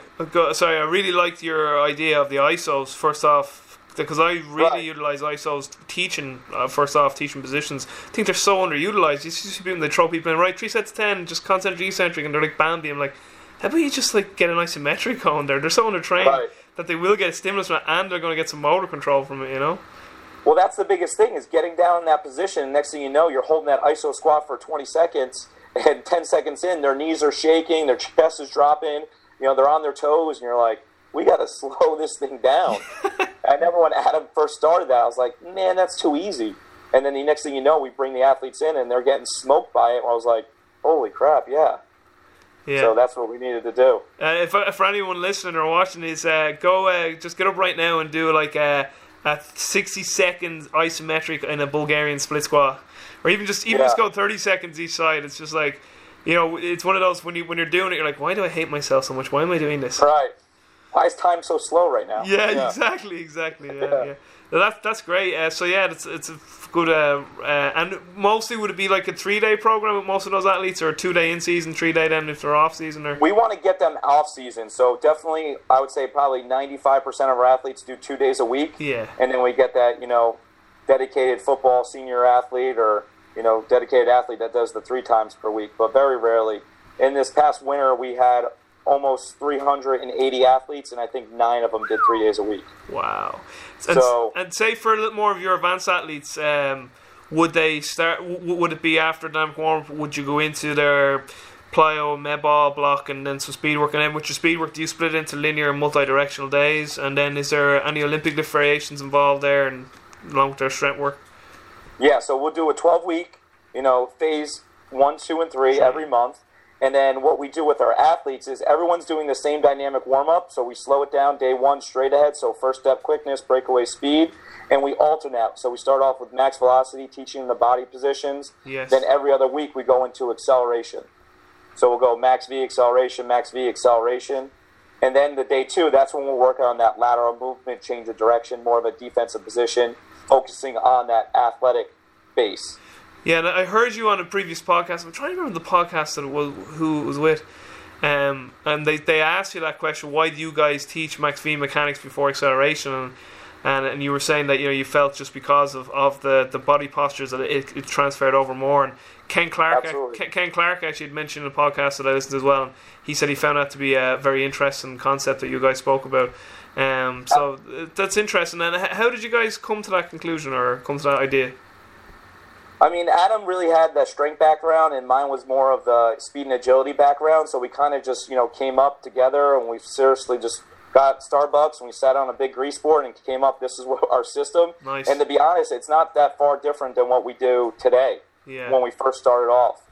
Sorry, I really liked your idea of the ISOs. First off, because I really right. utilize ISOs teaching. Uh, first off, teaching positions. I think they're so underutilized. You see people they throw people in right three sets of ten, just concentric eccentric, and they're like Bambi. I'm like, how about you just like get an isometric on there? They're so undertrained right. that they will get a stimulus from it, and they're going to get some motor control from it. You know. Well, that's the biggest thing is getting down in that position. Next thing you know, you're holding that ISO squat for 20 seconds, and 10 seconds in, their knees are shaking, their chest is dropping. You know, they're on their toes, and you're like, we got to slow this thing down. I remember when Adam first started that, I was like, man, that's too easy. And then the next thing you know, we bring the athletes in and they're getting smoked by it. I was like, holy crap, yeah. Yeah. So that's what we needed to do. Uh, if, if for anyone listening or watching is uh, go uh, just get up right now and do like a, a 60 seconds isometric in a Bulgarian split squat, or even just even yeah. just go 30 seconds each side. It's just like you know, it's one of those when you when you're doing it, you're like, why do I hate myself so much? Why am I doing this? Right why is time so slow right now? Yeah, yeah. exactly, exactly. Yeah, yeah. yeah. that's that's great. Uh, so yeah, it's it's a good. Uh, uh, and mostly would it be like a three day program with most of those athletes, or two day in season, three day then if they're off season? Or we want to get them off season. So definitely, I would say probably ninety five percent of our athletes do two days a week. Yeah, and then we get that you know dedicated football senior athlete or you know dedicated athlete that does the three times per week, but very rarely. In this past winter, we had almost 380 athletes, and I think nine of them did three days a week. Wow. And, so, and say for a little more of your advanced athletes, um, would they start? Would it be after dynamic warm? Would you go into their plyo, med ball, block, and then some speed work. And then with your speed work, do you split it into linear and multi-directional days? And then is there any Olympic lift variations involved there, and along with their strength work? Yeah, so we'll do a 12 week, you know, phase one, two, and three every month. And then what we do with our athletes is everyone's doing the same dynamic warm up. So we slow it down day one straight ahead. So first step quickness, breakaway speed, and we alternate. So we start off with max velocity, teaching the body positions. Yes. Then every other week we go into acceleration. So we'll go max V acceleration, max V acceleration. And then the day two, that's when we're working on that lateral movement, change of direction, more of a defensive position, focusing on that athletic base. Yeah, and I heard you on a previous podcast. I'm trying to remember the podcast that it was who it was with. Um, and they, they asked you that question: Why do you guys teach max V mechanics before acceleration? And, and and you were saying that you know you felt just because of, of the, the body postures that it, it transferred over more. And Ken Clark, Ken, Ken Clark actually had mentioned in a podcast that I listened to as well. And he said he found that to be a very interesting concept that you guys spoke about. Um, so that's interesting. And how did you guys come to that conclusion or come to that idea? I mean, Adam really had the strength background, and mine was more of the speed and agility background. So we kind of just, you know, came up together, and we seriously just got Starbucks, and we sat on a big grease board and came up. This is what our system. Nice. And to be honest, it's not that far different than what we do today. Yeah. When we first started off,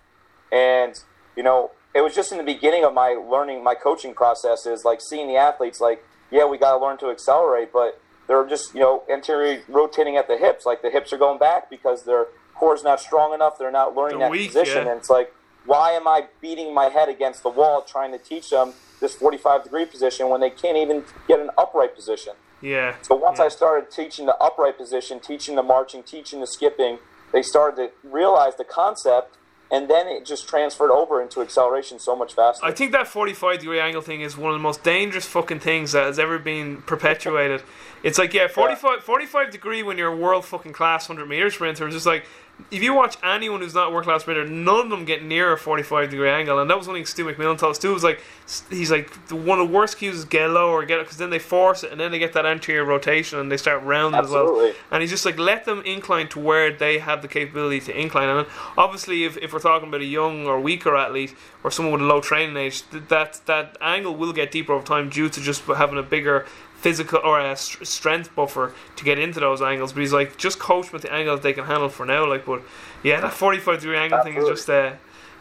and you know, it was just in the beginning of my learning, my coaching process is like seeing the athletes, like, yeah, we got to learn to accelerate, but they're just, you know, anterior rotating at the hips. Like the hips are going back because their core's not strong enough. They're not learning They're that weak, position. yeah. And it's like, why am I beating my head against the wall trying to teach them this 45 degree position when they can't even get an upright position? Yeah. So once yeah. I started teaching the upright position, teaching the marching, teaching the skipping, they started to realize the concept, and then it just transferred over into acceleration so much faster. I think that 45 degree angle thing is one of the most dangerous fucking things that has ever been perpetuated. It's like, yeah, 45, 45 degree when you're a world fucking class 100 meter sprinter. It's just like, if you watch anyone who's not a world class sprinter, none of them get near a 45 degree angle. And that was something Stu McMillan told us. Stu was like, he's like, the, one of the worst cues is get low or get it, because then they force it and then they get that anterior rotation and they start rounding as well. And he's just like, let them incline to where they have the capability to incline. And obviously, if, if we're talking about a young or weaker athlete or someone with a low training age, th- that, that angle will get deeper over time due to just having a bigger physical or a st- strength buffer to get into those angles. But he's like, just coach with the angle they can handle for now. Like, but yeah, that 45 degree angle thing is Absolutely. just. Uh,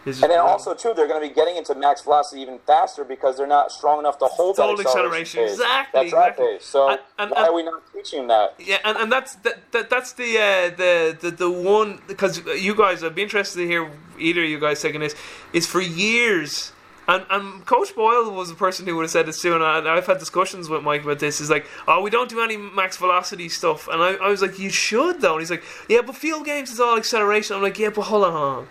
is just and then brutal. also too, they're going to be getting into max velocity even faster because they're not strong enough to hold that acceleration, phase. exactly, That's right exactly. So And- and- why and- are we not teaching that? Yeah, and, and that's that, that that's the uh, the the the one because you guys, I'd be interested to hear either of you guys taking this. Is for years, and and Coach Boyle was the person who would have said this too, and I, I've had discussions with Mike about this. Is like, oh, we don't do any max velocity stuff, and I, I was like, you should though, and he's like, yeah, but field games is all acceleration. I'm like, yeah, but hold on, hold on.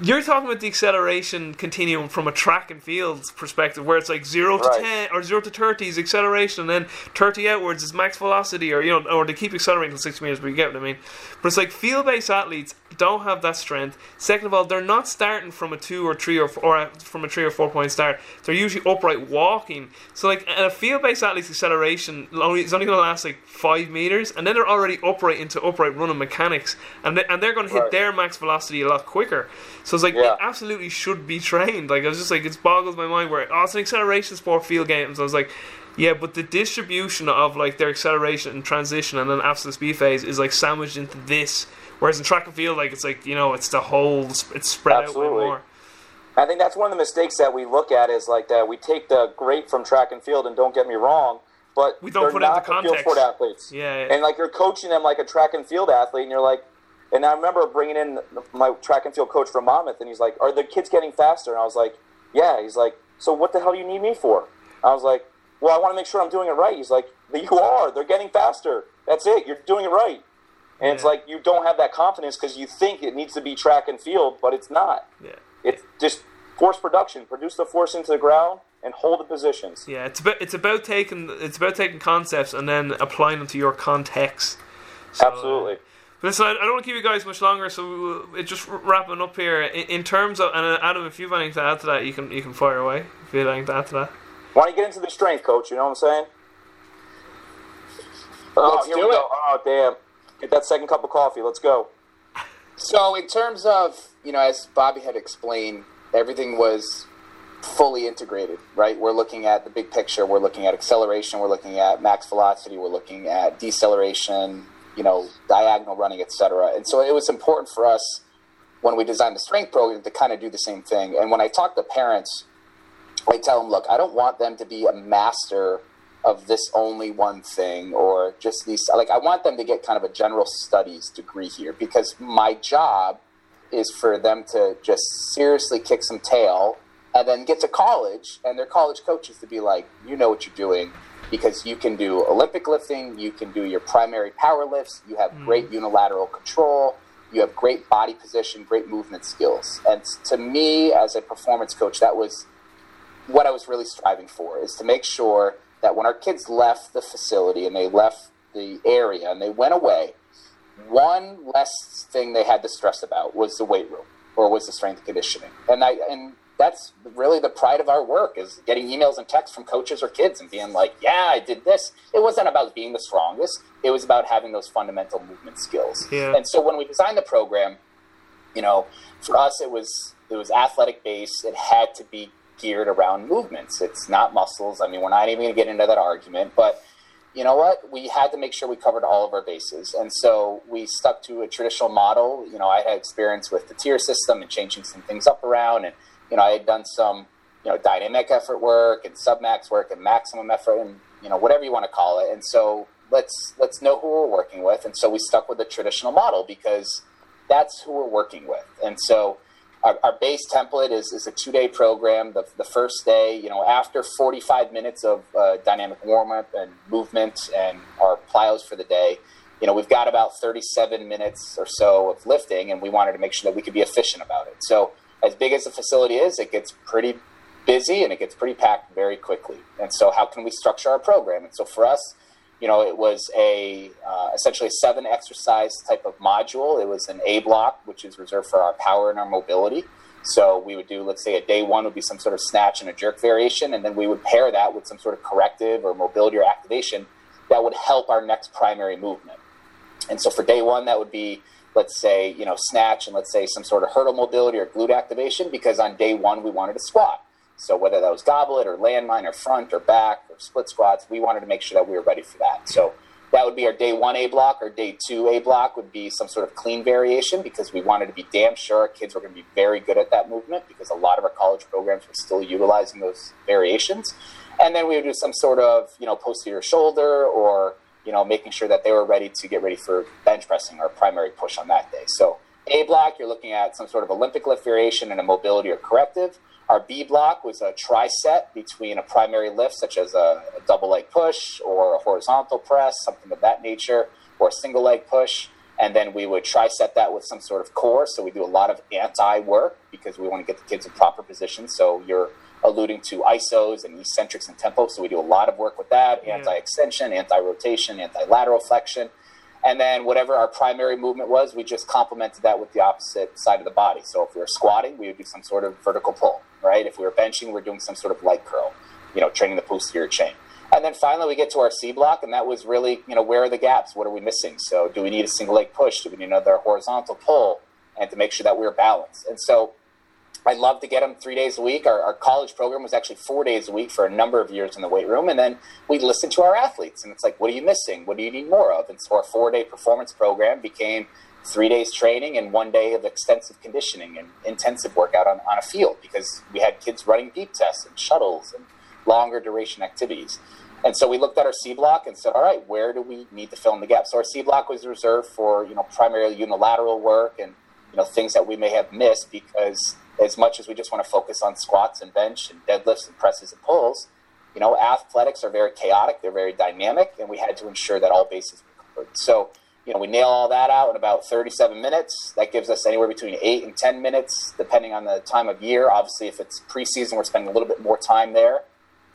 You're talking about the acceleration continuum from a track and field perspective, where it's like zero to Right. ten or zero to thirty is acceleration, and then thirty outwards is max velocity, or you know, or they keep accelerating to six meters. But you get what I mean. But it's like field-based athletes don't have that strength. Second of all, they're not starting from a two or three or, f- or a, from a three or four point start. They're usually upright walking. So like a field-based athlete's acceleration only is only going to last like five meters, and then they're already upright into upright running mechanics, and they, and they're going to hit Right. their max velocity a lot quicker. So it's like Yeah. it absolutely should be trained. Like I was just like it boggles my mind where oh it's an acceleration sport field games. I was like. Yeah, but the distribution of like their acceleration and transition and then absolute speed phase is like sandwiched into this. Whereas in track and field, like it's like you know, it's the whole, it's spread out way more. I think that's one of the mistakes that we look at is like that we take the great from track and field, and don't get me wrong, but We don't put it into not the field context. sport athletes. Yeah, yeah. And like you're coaching them like a track and field athlete, and you're like, and I remember bringing in my track and field coach from Monmouth, and he's like, "Are the kids getting faster?" And I was like, "Yeah." He's like, "So what the hell do you need me for?" I was like, "Well, I want to make sure I'm doing it right." He's like, "But "You are. They're getting faster. That's it. You're doing it right." And it's like you don't have that confidence because you think it needs to be track and field, but it's not. Yeah. It's just force production. Produce the force into the ground and hold the positions. Yeah, it's about it's about taking it's about taking concepts and then applying them to your context. So, uh, Absolutely. But listen, I, I don't want to keep you guys much longer, so we, it just wrapping up here. In, in terms of, and uh, Adam, if you've anything to add to that, you can you can fire away. If you have anything to add to that. Why don't you get into the strength, coach? You know what I'm saying? Oh, Let's here do we it. go. Oh, damn. Get that second cup of coffee. Let's go. So, in terms of, you know, as Bobby had explained, everything was fully integrated, right? We're looking at the big picture. We're looking at acceleration. We're looking at max velocity. We're looking at deceleration, you know, diagonal running, etc. And so it was important for us when we designed the strength program to kind of do the same thing. And when I talk to parents, I tell them, look, I don't want them to be a master of this only one thing or just these. Like, I want them to get kind of a general studies degree here because my job is for them to just seriously kick some tail and then get to college and their college coaches to be like, you know what you're doing because you can do Olympic lifting, you can do your primary power lifts, you have mm. great unilateral control, you have great body position, great movement skills. And to me, as a performance coach, that was what I was really striving for is to make sure that when our kids left the facility and they left the area and they went away, one less thing they had to stress about was the weight room or was the strength conditioning. And I and that's really the pride of our work is getting emails and texts from coaches or kids and being like, yeah, I did this. It wasn't about being the strongest. It was about having those fundamental movement skills. Yeah. And so when we designed the program, you know, for us, it was, it was athletic based. It had to be geared around movements. It's not muscles. I mean, we're not even going to get into that argument, but you know what? We had to make sure we covered all of our bases. And so we stuck to a traditional model. You know, I had experience with the tier system and changing some things up around and you know, I had done some, you know, dynamic effort work and submax work and maximum effort and, you know, whatever you want to call it. And so let's, let's know who we're working with. And so we stuck with the traditional model because that's who we're working with. And so our, our base template is, is a two day program. The, the first day, you know, after 45 minutes of uh, dynamic warm up and movement and our plyos for the day, you know, we've got about 37 minutes or so of lifting, and we wanted to make sure that we could be efficient about it. So as big as the facility is, it gets pretty busy and it gets pretty packed very quickly. And so, how can we structure our program? And so, for us, you know, it was a uh, essentially a seven exercise type of module. It was an A block, which is reserved for our power and our mobility. So we would do, let's say, a day one would be some sort of snatch and a jerk variation, and then we would pair that with some sort of corrective or mobility or activation that would help our next primary movement. And so for day one, that would be let's say, you know, snatch and let's say some sort of hurdle mobility or glute activation because on day one we wanted to squat. So whether that was goblet or landmine or front or back or split squats, we wanted to make sure that we were ready for that. So that would be our day one A block Our day two A block would be some sort of clean variation because we wanted to be damn sure our kids were going to be very good at that movement because a lot of our college programs were still utilizing those variations. And then we would do some sort of, you know, posterior shoulder or you know, making sure that they were ready to get ready for bench pressing or primary push on that day. So A block, you're looking at some sort of Olympic lift variation and a mobility or corrective. Our B block was a triset between a primary lift, such as a, a double leg push or a horizontal press, something of that nature, or a single leg push. And then we would triset that with some sort of core. So we do a lot of anti work because we want to get the kids in proper position. So you're alluding to isos and eccentrics and tempo. So we do a lot of work with that anti extension, anti rotation, anti lateral flexion. And then whatever our primary movement was, we just complemented that with the opposite side of the body. So if we were squatting, we would do some sort of vertical pull, right? If we were benching, we are doing some sort of leg curl, you know, training the posterior chain. And then finally, we get to our C block, and that was really, you know, where are the gaps? What are we missing? So, do we need a single leg push? Do we need another horizontal pull? And to make sure that we are balanced. And so, I love to get them three days a week. Our, our, college program was actually four days a week for a number of years in the weight room. And then we listened to our athletes. And it's like, what are you missing? What do you need more of? And so our four day performance program became three days training and one day of extensive conditioning and intensive workout on, on a field because we had kids running deep tests and shuttles and longer duration activities. And so we looked at our C block and said, all right, where do we need to fill in the gap? So our C block was reserved for, you know, primarily unilateral work and, you know, things that we may have missed because as much as we just want to focus on squats and bench and deadlifts and presses and pulls, you know, athletics are very chaotic, they're very dynamic, and we had to ensure that all bases were covered. So, you know, we nail all that out in about 37 minutes. That gives us anywhere between 8 and 10 minutes, depending on the time of year. Obviously, if it's preseason, we're spending a little bit more time there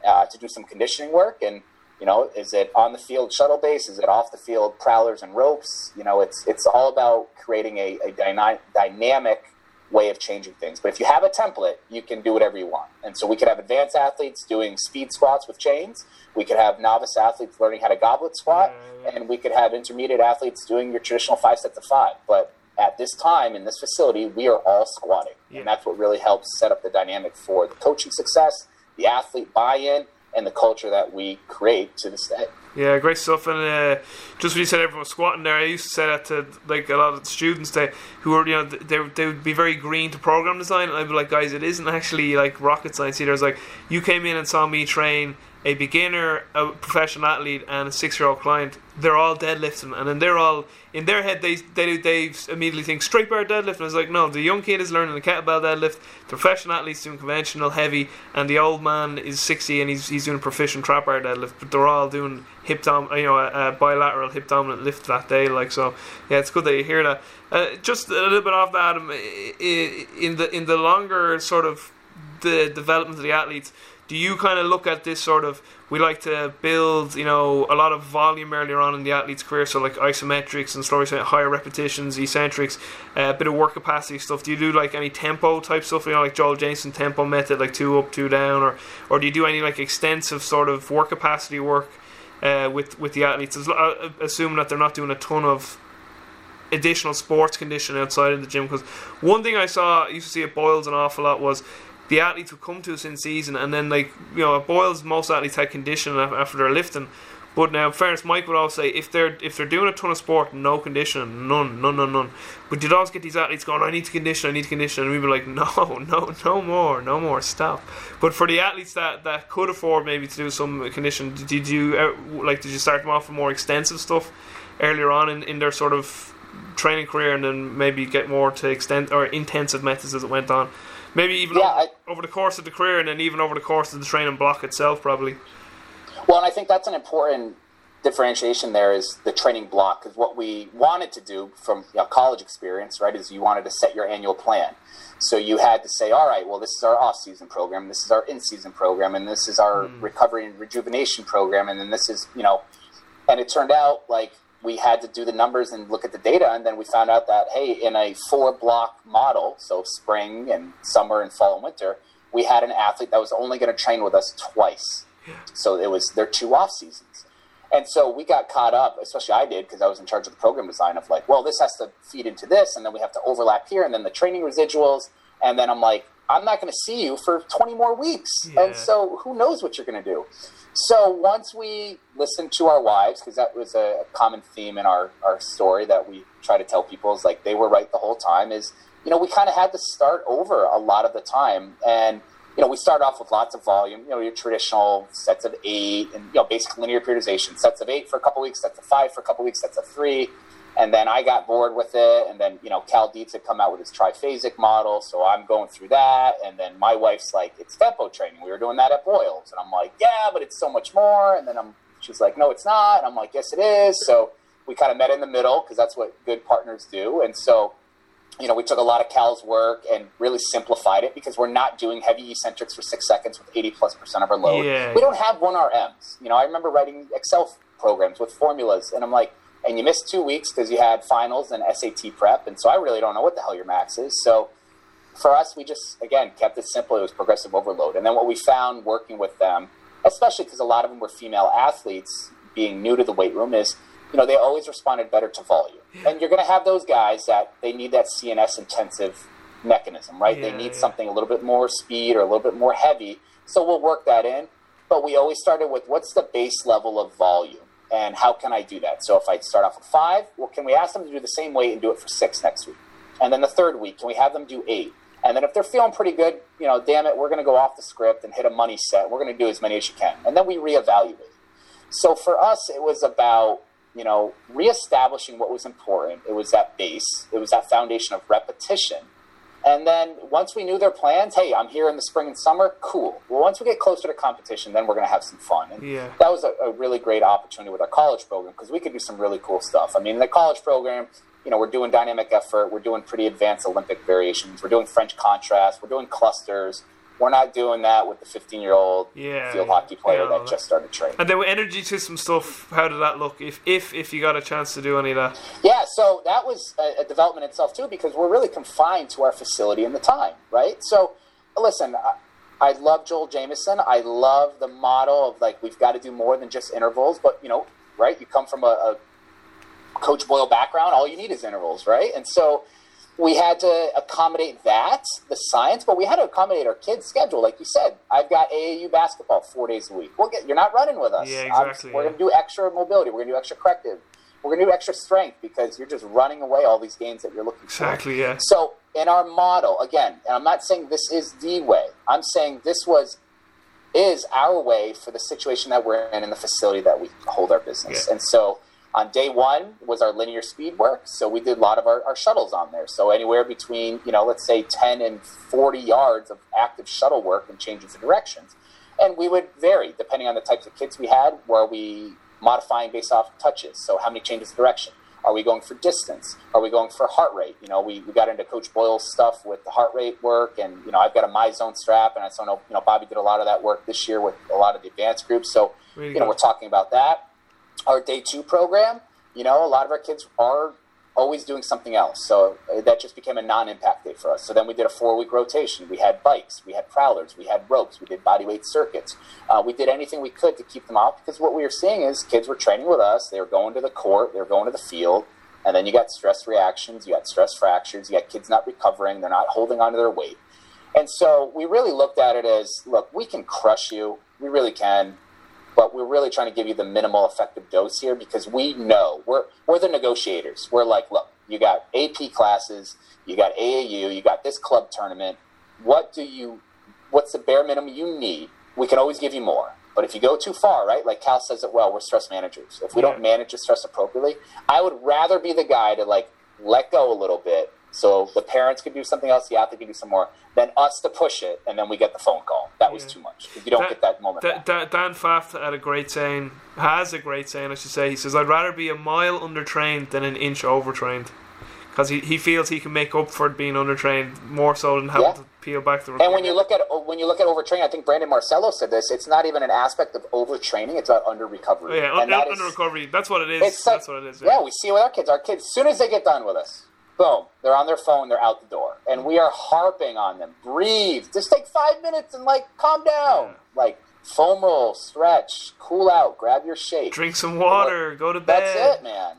uh, to do some conditioning work. And, you know, is it on the field shuttle base? Is it off the field prowlers and ropes? You know, it's, it's all about creating a, a dyna- dynamic way of changing things. But if you have a template, you can do whatever you want. And so we could have advanced athletes doing speed squats with chains. We could have novice athletes learning how to goblet squat, mm. and we could have intermediate athletes doing your traditional five sets of five. But at this time in this facility, we are all squatting. Yeah. And that's what really helps set up the dynamic for the coaching success, the athlete buy in, and the culture that we create to this day. Yeah, great stuff. And uh, just when you said everyone was squatting there, I used to say that to like a lot of the students they, who were, you know, they, they would be very green to program design. And I'd be like, guys, it isn't actually like rocket science either. It's like, you came in and saw me train a beginner, a professional athlete, and a six-year-old client, they're all deadlifting, and then they're all in their head. They they they immediately think straight bar deadlift, and it's like no, the young kid is learning the kettlebell deadlift, the professional athlete's doing conventional heavy, and the old man is sixty and he's he's doing a proficient trap bar deadlift, but they're all doing hip dom, you know, a, a bilateral hip dominant lift that day. Like so, yeah, it's good that you hear that. Uh, just a little bit off that, um, in the in the longer sort of the development of the athletes do you kind of look at this sort of we like to build you know a lot of volume earlier on in the athlete's career so like isometrics and slower higher repetitions eccentrics uh, a bit of work capacity stuff. Do you do like any tempo type stuff you know like Joel Jamieson tempo method like two up two down or or do you do any like extensive sort of work capacity work uh, with with the athletes? Uh, assuming that they're not doing a ton of additional sports conditioning outside of the gym because one thing I saw I used to see it Boyle's an awful lot was the athletes would come to us in season, and then like you know, Boyle's most athletes had conditioning after they're lifting. But now, fairness, Mike would always say if they're if they're doing a ton of sport, no conditioning, none, none, none, none. But you'd always get these athletes going, I need to condition, I need to condition, and we'd be like, no, no, no more, no more, stop. But for the athletes that, that could afford maybe to do some condition, did you uh, like did you start them off with more extensive stuff earlier on in, in their sort of training career, and then maybe get more to extent or intensive methods as it went on? Maybe even Yeah, over, I- over the course of the career, and then even over the course of the training block itself, probably. Well, and I think that's an important differentiation there is the training block because what we wanted to do from you know, college experience, right, is you wanted to set your annual plan. So you had to say, all right, well, this is our off-season program, this is our in-season program, and this is our hmm. recovery and rejuvenation program, and then this is, you know, and it turned out like we had to do the numbers and look at the data, and then we found out that hey, in a four-block model, so spring and summer and fall and winter, we had an athlete that was only going to train with us twice. So it was their two off seasons. And so we got caught up, especially I did, because I was in charge of the program design of like, well, this has to feed into this, and then we have to overlap here, and then the training residuals. And then I'm like, I'm not going to see you for 20 more weeks. Yeah. And so who knows what you're going to do? So once we listened to our wives, because that was a common theme in our, our story that we try to tell people is like they were right the whole time, is, you know, we kind of had to start over a lot of the time. And you know, we start off with lots of volume, you know, your traditional sets of eight and, you know, basic linear periodization, sets of eight for a couple weeks, sets of five for a couple weeks, sets of three. And then I got bored with it. And then, you know, Cal Dietz had come out with his triphasic model. So I'm going through that. And then my wife's like, it's tempo training. We were doing that at Boyles. And I'm like, yeah, but it's so much more. And then I'm, she's like, no, it's not. And I'm like, yes, it is. So we kind of met in the middle because that's what good partners do. And so, you know, we took a lot of Cal's work and really simplified it because we're not doing heavy eccentrics for six seconds with 80 plus percent of our load. Yeah. We don't have one RMs. You know, I remember writing Excel programs with formulas, and I'm like, and you missed two weeks because you had finals and SAT prep, and so I really don't know what the hell your max is. So for us, we just again kept it simple. It was progressive overload, and then what we found working with them, especially because a lot of them were female athletes, being new to the weight room, is you know they always responded better to volume. And you're going to have those guys that they need that CNS intensive mechanism, right? they need yeah. something a little bit more speed or a little bit more heavy. So we'll work that in. But we always started with what's the base level of volume and how can I do that? So if I start off with five, well, can we ask them to do the same weight and do it for six next week? And then the third week, can we have them do eight? And then if they're feeling pretty good, you know, damn it, we're going to go off the script and hit a money set. We're going to do as many as you can. And then we reevaluate. So for us, it was about, you know, reestablishing what was important. It was that base, it was that foundation of repetition. And then once we knew their plans, hey, I'm here in the spring and summer, cool. Well, once we get closer to competition, then we're going to have some fun. And Yeah. that was a, a really great opportunity with our college program because we could do some really cool stuff. I mean, in the college program, you know, we're doing dynamic effort, we're doing pretty advanced Olympic variations, we're doing French contrast, we're doing clusters. We're not doing that with the 15 year old Yeah, field hockey player Yeah, that just started training. And then with energy system stuff, how did that look? If if if you got a chance to do any of that, Yeah, so that was a, a development itself too, because we're really confined to our facility and the time, right? So, listen, I, I love Joel Jamieson. I love the model of like we've got to do more than just intervals, but you know, right? You come from a, a Coach Boyle background, all you need is intervals, right? And so we had to accommodate that, the science, but we had to accommodate our kids' schedule. Like you said, I've got AAU basketball four days a week. We'll get, you're not running with us. Yeah, exactly. We're yeah. to do extra mobility. We're going to do extra corrective. We're going to do extra strength because you're just running away all these games that you're looking for. Exactly, yeah. So in our model, again, and I'm not saying this is the way. I'm saying this was is our way for the situation that we're in and the facility that we hold our business. Yeah. And so on day one was our linear speed work. So we did a lot of our, our shuttles on there. So anywhere between, you know, let's say 10 and 40 yards of active shuttle work and changes of directions. And we would vary depending on the types of kids we had. Were we modifying based off touches? So how many changes of direction? Are we going for distance? Are we going for heart rate? You know, we, we got into Coach Boyle's stuff with the heart rate work, and you know, I've got a MyZone strap, and I saw know you know Bobby did a lot of that work this year with a lot of the advanced groups. So you know, good. we're talking about that. Our day two program, you know, a lot of our kids are always doing something else. So that just became a non-impact day for us. So then we did a four-week rotation. We had bikes, we had prowlers, we had ropes, we did bodyweight circuits. Uh, we did anything we could to keep them off because what we were seeing is kids were training with us. They were going to the court, they were going to the field, and then you got stress reactions, you got stress fractures, you got kids not recovering, they're not holding onto their weight. And so we really looked at it as, look, we can crush you, we really can but we're really trying to give you the minimal effective dose here because we know we're we're the negotiators. We're like, look, you got AP classes, you got AAU, you got this club tournament. What do you? What's the bare minimum you need? We can always give you more. But if you go too far, right? Like Cal says it well, we're stress managers. If we Yeah. don't manage the stress appropriately, I would rather be the guy to like let go a little bit so the parents could do something else, the athlete could do some more, Then us to push it and then we get the phone call. That was Yeah. too much. You don't get that moment. Da- back. Da- Dan Pfaff had a great saying, has a great saying, I should say. He says, I'd rather be a mile undertrained than an inch overtrained. Because he, he feels he can make up for being undertrained more so than having Yeah. to peel back the And when you look at uh, when you look at overtraining, I think Brandon Marcello said this. It's not even an aspect of overtraining; it's about under recovery. Oh, yeah, and un- that under recovery. That's what it is. That's what it is. Yeah, we see it with our kids. Our kids, as soon as they get done with us, boom, they're on their phone, they're out the door, and we are harping on them. Breathe. Just take five minutes and like calm down. Yeah. Like foam roll, stretch, cool out, grab your shake. Drink some water, go to bed. That's it, man.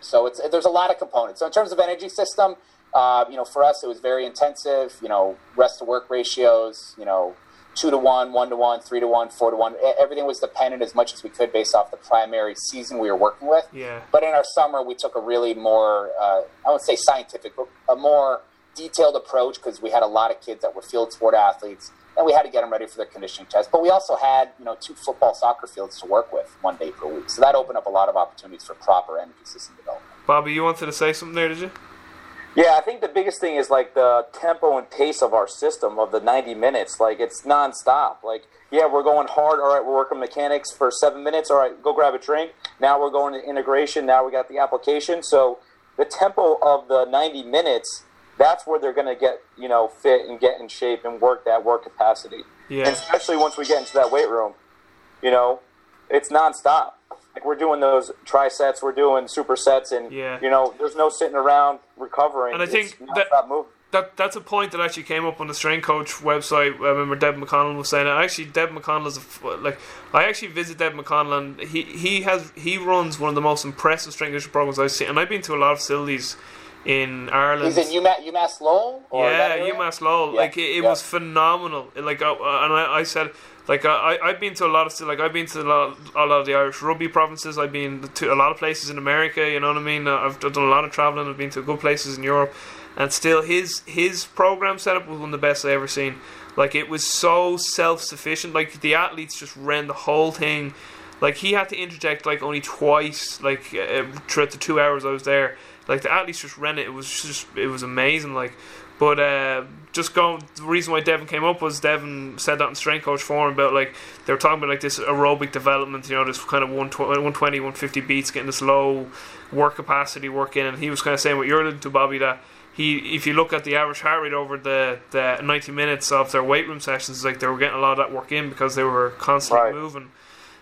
So it's there's a lot of components. So in terms of energy system, uh, you know, for us it was very intensive. You know, rest to work ratios. You know, two to one, one to one, three to one, four to one. Everything was dependent as much as we could based off the primary season we were working with. Yeah. But in our summer, we took a really more, uh, I wouldn't say scientific, but a more detailed approach because we had a lot of kids that were field sport athletes, and we had to get them ready for their conditioning test. But we also had, you know, two football, soccer fields to work with one day per week, so that opened up a lot of opportunities for proper energy system development. Bobby, you wanted to say something there, did you? Yeah, I think the biggest thing is like the tempo and pace of our system of the 90 minutes. Like it's nonstop. Like, yeah, we're going hard. All right, we're working mechanics for seven minutes. All right, go grab a drink. Now we're going to integration. Now we got the application. So the tempo of the 90 minutes, that's where they're going to get, you know, fit and get in shape and work that work capacity. Yeah. And especially once we get into that weight room, you know, it's nonstop. Like we're doing those trisets, we're doing supersets, and Yeah. you know, there's no sitting around recovering. And I think that- that that's a point that actually came up on the strength coach website. I remember Devan McConnell was saying it. Actually, Devan McConnell is a like I actually visit Devan McConnell and he he has he runs one of the most impressive strength conditioning programs I've seen. And I've been to a lot of facilities in Ireland. He's in UMass, UMass Lowell? Yeah. UMass Lowell. Yeah, Like it, it yeah. was phenomenal. Like uh, and I, I said. Like I, I've been to a lot of like I've been to a lot, a lot of the Irish rugby provinces. I've been to a lot of places in America. You know what I mean? Uh, I've done a lot of traveling. I've been to good places in Europe, and still his his program setup was one of the best I ever seen. Like it was so self sufficient. Like the athletes just ran the whole thing. Like he had to interject like only twice. Like uh, throughout the two hours I was there. Like the athletes just ran it. It was just it was amazing. Like. But uh, just going, the reason why Devan came up was Devan said that in Strength Coach Forum about like they were talking about like this aerobic development, you know, this kind of 120, 120 150 beats, getting this low work capacity work in, and he was kind of saying what you're alluding to, Bobby, that he, if you look at the average heart rate over the, the 90 minutes of their weight room sessions, like they were getting a lot of that work in because they were constantly Right. moving.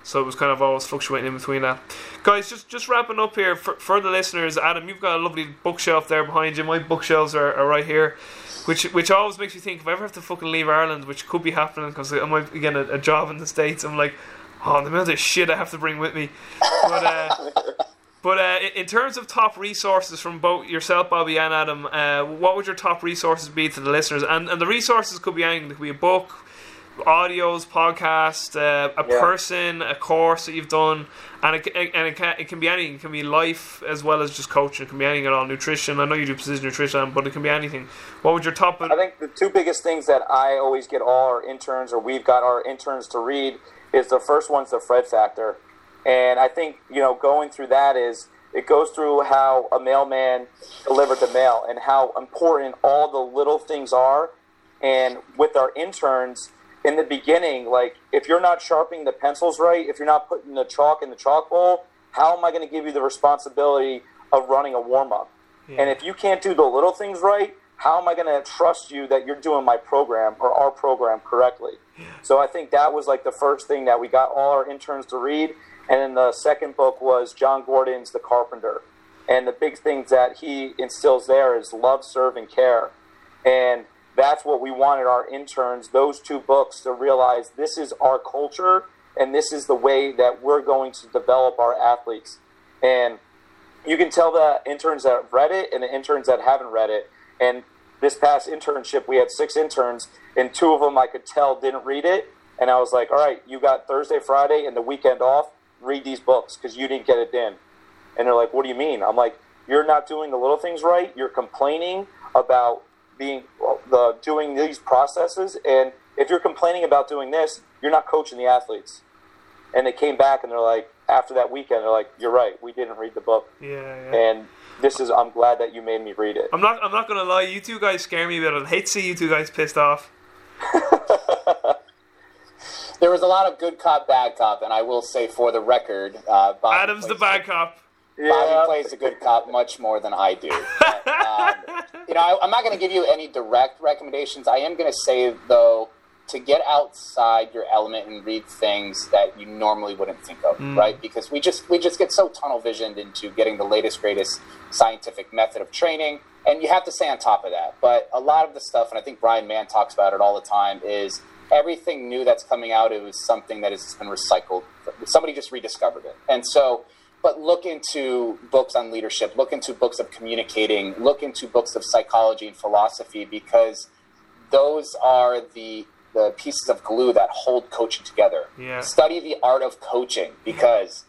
So it was kind of always fluctuating in between that. Guys, just just wrapping up here for, for the listeners. Adam, you've got a lovely bookshelf there behind you. My bookshelves are, are right here, which which always makes me think if I ever have to fucking leave Ireland, which could be happening because I might be getting a, a job in the states. I'm like, oh, the amount of shit I have to bring with me. But uh, But uh, in terms of top resources from both yourself, Bobby, and Adam, uh, what would your top resources be to the listeners? And, and the resources could be anything. It could be a book, audios, podcast, uh, a yeah. person, a course that you've done, and it, and it can, it can be anything. It can be life as well as just coaching. It can be anything at all. Nutrition. I know you do precision nutrition, but it can be anything. What would your top? I think the two biggest things that I always get all our interns, or we've got our interns to read, is the first one's the Fred Factor, and I think you know going through that is it goes through how a mailman delivered the mail and how important all the little things are. And with our interns, in the beginning, like if you're not sharpening the pencils right, if you're not putting the chalk in the chalk bowl, how am I going to give you the responsibility of running a warm up? Yeah. And if you can't do the little things right, how am I going to trust you that you're doing my program or our program correctly? Yeah. So I think that was like the first thing that we got all our interns to read. And then the second book was Jon Gordon's The Carpenter. And the big things that he instills there is love, serve, and care. And that's what we wanted our interns, those two books, to realize this is our culture and this is the way that we're going to develop our athletes. And you can tell the interns that have read it and the interns that haven't read it. And this past internship, we had six interns, and two of them I could tell didn't read it. And I was like, all right, you got Thursday, Friday, and the weekend off. Read these books because you didn't get it in. And they're like, what do you mean? I'm like, you're not doing the little things right. You're complaining about being the doing these processes. And if you're complaining about doing this, you're not coaching the athletes. And they came back and they're like, after that weekend, they're like, "You're right. We didn't read the book." Yeah. yeah. And this is. I'm glad that you made me read it. I'm not. I'm not gonna lie. You two guys scare me a bit. I hate to see you two guys pissed off. there was a lot of good cop, bad cop, and I will say for the record, uh, Adam's the bad cop. Yeah. Bobby plays a good cop much more than I do. But, um, you know, I, am not going to give you any direct recommendations. I am going to say though to get outside your element and read things that you normally wouldn't think of, mm. right? Because we just we just get so tunnel visioned into getting the latest greatest scientific method of training, and you have to stay on top of that. But a lot of the stuff, and I think Brian Mann talks about it all the time, is everything new that's coming out. It was something that has been recycled. Somebody just rediscovered it, and so but look into books on leadership, look into books of communicating, look into books of psychology and philosophy because those are the the pieces of glue that hold coaching together. Yeah. Study the art of coaching because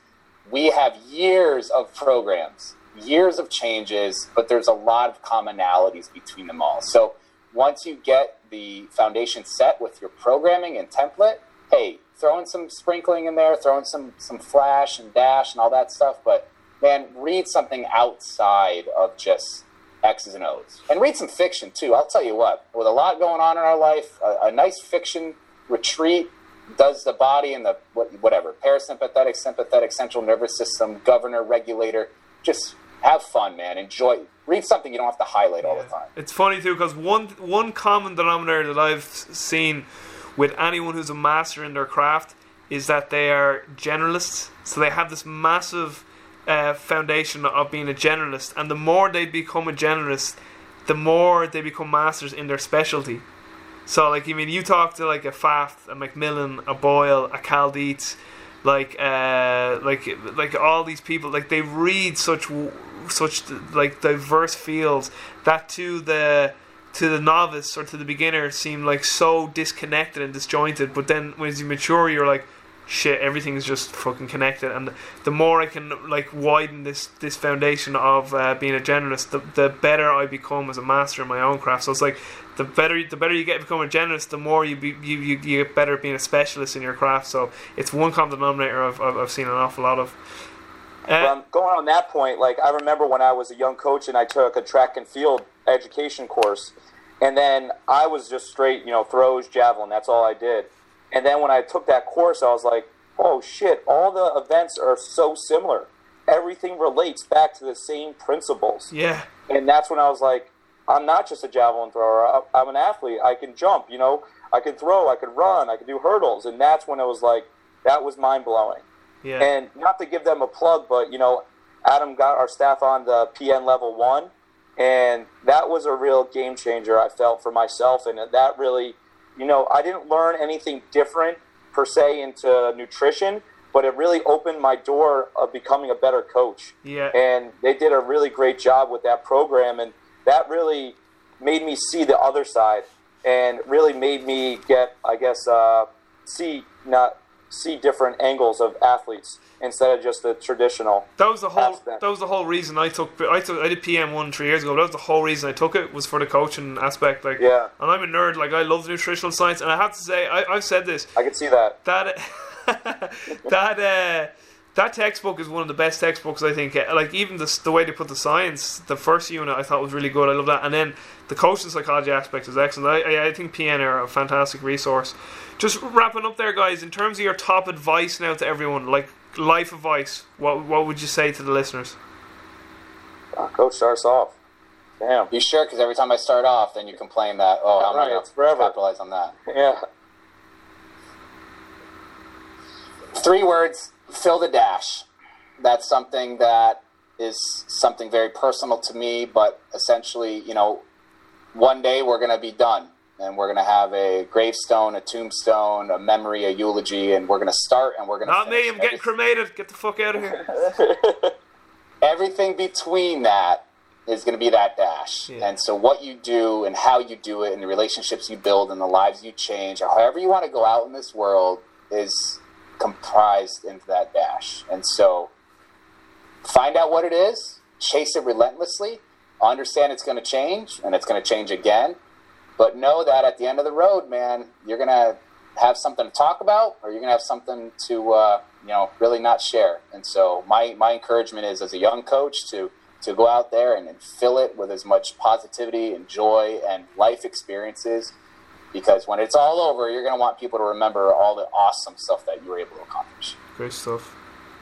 we have years of programs, years of changes, but there's a lot of commonalities between them all. So once you get the foundation set with your programming and template, hey, throwing some sprinkling in there, throwing some some flash and dash and all that stuff. But man, read something outside of just X's and O's, and read some fiction too. I'll tell you what, with a lot going on in our life, a, a nice fiction retreat does the body and the what whatever parasympathetic, sympathetic, central nervous system, governor, regulator. Just have fun, man. Enjoy. Read something you don't have to highlight yeah. all the time. It's funny too because one one common denominator that I've seen with anyone who's a master in their craft is that they are generalists. So they have this massive uh, foundation of being a generalist, and the more they become a generalist, the more they become masters in their specialty. So, like, I mean, you talk to like a Pfaff, a McMillan, a Boyle, a Cal Dietz, like, uh, like, like all these people, like they read such, such like diverse fields that to the to the novice or to the beginner seem like so disconnected and disjointed. But then as you mature, you're like, shit, everything's just fucking connected. And the more I can like widen this this foundation of uh, being a generalist, the, the better I become as a master in my own craft. So it's like the better the better you get becoming a generalist, the more you be, you, you, you get better at being a specialist in your craft. So it's one common denominator I've, I've, I've seen an awful lot of. Uh, going on that point, like I remember when I was a young coach and I took a track and field education course and then I was just straight, you know, throws, javelin. That's all I did. And then when I took that course, I was like, oh shit, all the events are so similar. Everything relates back to the same principles. Yeah. And that's when I was like, I'm not just a javelin thrower. I'm an athlete. I can jump, you know, I can throw, I can run, I can do hurdles. And that's when it was like, that was mind blowing. Yeah. And not to give them a plug, but, you know, Adam got our staff on the PN level one and that was a real game changer, I felt, for myself. And that really, you know, I didn't learn anything different per se into nutrition, but it really opened my door of becoming a better coach. Yeah. And they did a really great job with that program, and that really made me see the other side, and really made me get, I guess, uh, see not see different angles of athletes instead of just the traditional. That was the whole. aspect. That was the whole reason I took. I took. I did PN one three years ago. That was the whole reason I took it was for the coaching aspect. Like, Yeah. And I'm a nerd. Like, I love the nutritional science, and I have to say, I, I've said this I can see that. that that uh, that textbook is one of the best textbooks I think. Uh, Like even the the way they put the science, the first unit I thought was really good. I love that, and then the coaching psychology aspect is excellent. I I, I think PN are a fantastic resource. Just wrapping up there, guys. In terms of your top advice now to everyone, like life advice, what what would you say to the listeners? Uh, coach starts off. Damn. You sure? Because every time I start off, then you complain that, oh, how am I Right, going it's to forever. capitalize on that? Yeah. Three words: fill the dash. That's something that is something very personal to me, but essentially, you know, one day we're going to be done, and we're going to have a gravestone, a tombstone, a memory, a eulogy, and we're going to start, and we're going to Not me. I'm getting cremated. Get the fuck out of here. everything between that is going to be that dash. Yeah. And so, what you do and how you do it, and the relationships you build, and the lives you change, or however you want to go out in this world, is comprised into that dash. And so, find out what it is, chase it relentlessly, understand it's going to change, and it's going to change again. But know that at the end of the road, man, you're going to have something to talk about, or you're going to have something to, uh, you know, really not share. And so, my my encouragement is, as a young coach, to to go out there and, and fill it with as much positivity and joy and life experiences. Because when it's all over, you're going to want people to remember all the awesome stuff that you were able to accomplish. Great stuff.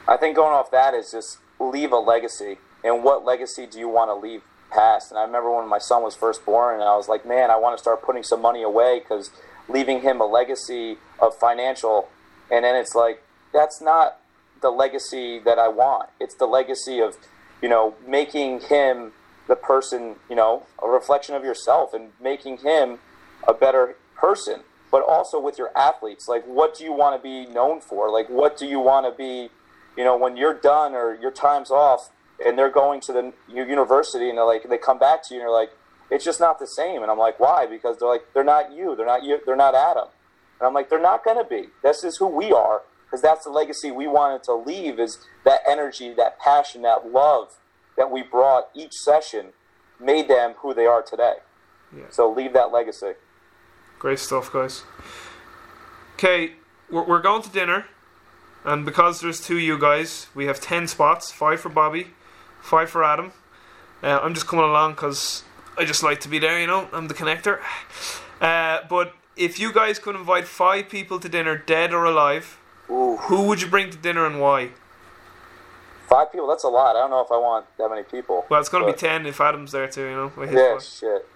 I think going off that is just leave a legacy. And what legacy do you want to leave past? And I remember when my son was first born, and I was like, man, I want to start putting some money away because leaving him a legacy of financial. And then it's like, that's not the legacy that I want. It's the legacy of, you know, making him the person, you know, a reflection of yourself and making him a better person. But also with your athletes, like, what do you want to be known for? Like, what do you want to be, you know, when you're done or your time's off and they're going to the university and they're like, they come back to you and they're like, it's just not the same. And I'm like, why? Because they're like, they're not you. They're not you. They're not Adam. And I'm like, they're not going to be. This is who we are because that's the legacy we wanted to leave is that energy, that passion, that love that we brought each session made them who they are today. Yeah. So leave that legacy. Great stuff, guys. Okay, we're, we're going to dinner, and because there's two of you guys, we have ten spots: five for Bobby, five for Adam. Uh, I'm just coming along because I just like to be there. You know, I'm the connector. Uh, but if you guys could invite five people to dinner, dead or alive, Ooh, who would you bring to dinner and why? five people, that's a lot. I don't know if I want that many people. Well, it's going to be ten if Adam's there too. You know. Yeah, five. shit.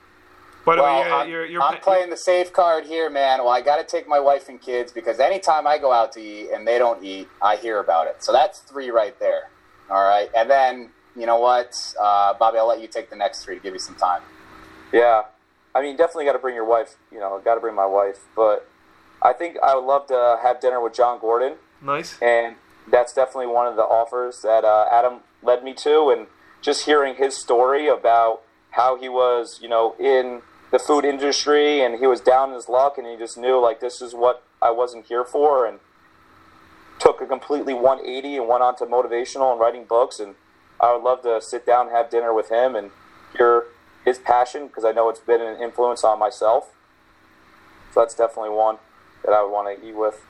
By the Well, way, you're, I'm, you're, you're I'm playing the safe card here, man. Well, I got to take my wife and kids because anytime I go out to eat and they don't eat, I hear about it. So that's three right there. All right. And then, you know what? Uh, Bobby, I'll let you take the next three to give you some time. Yeah, I mean, definitely got to bring your wife. You know, got to bring my wife. But I think I would love to have dinner with Jon Gordon, nice. and that's definitely one of the offers that uh, Adam led me to. And just hearing his story about how he was, you know, in the food industry and he was down in his luck, and he just knew like this is what I wasn't here for, and took a completely 180 and went on to motivational and writing books. And I would love to sit down and have dinner with him and hear his passion because I know it's been an influence on myself. So that's definitely one that I would want to eat with.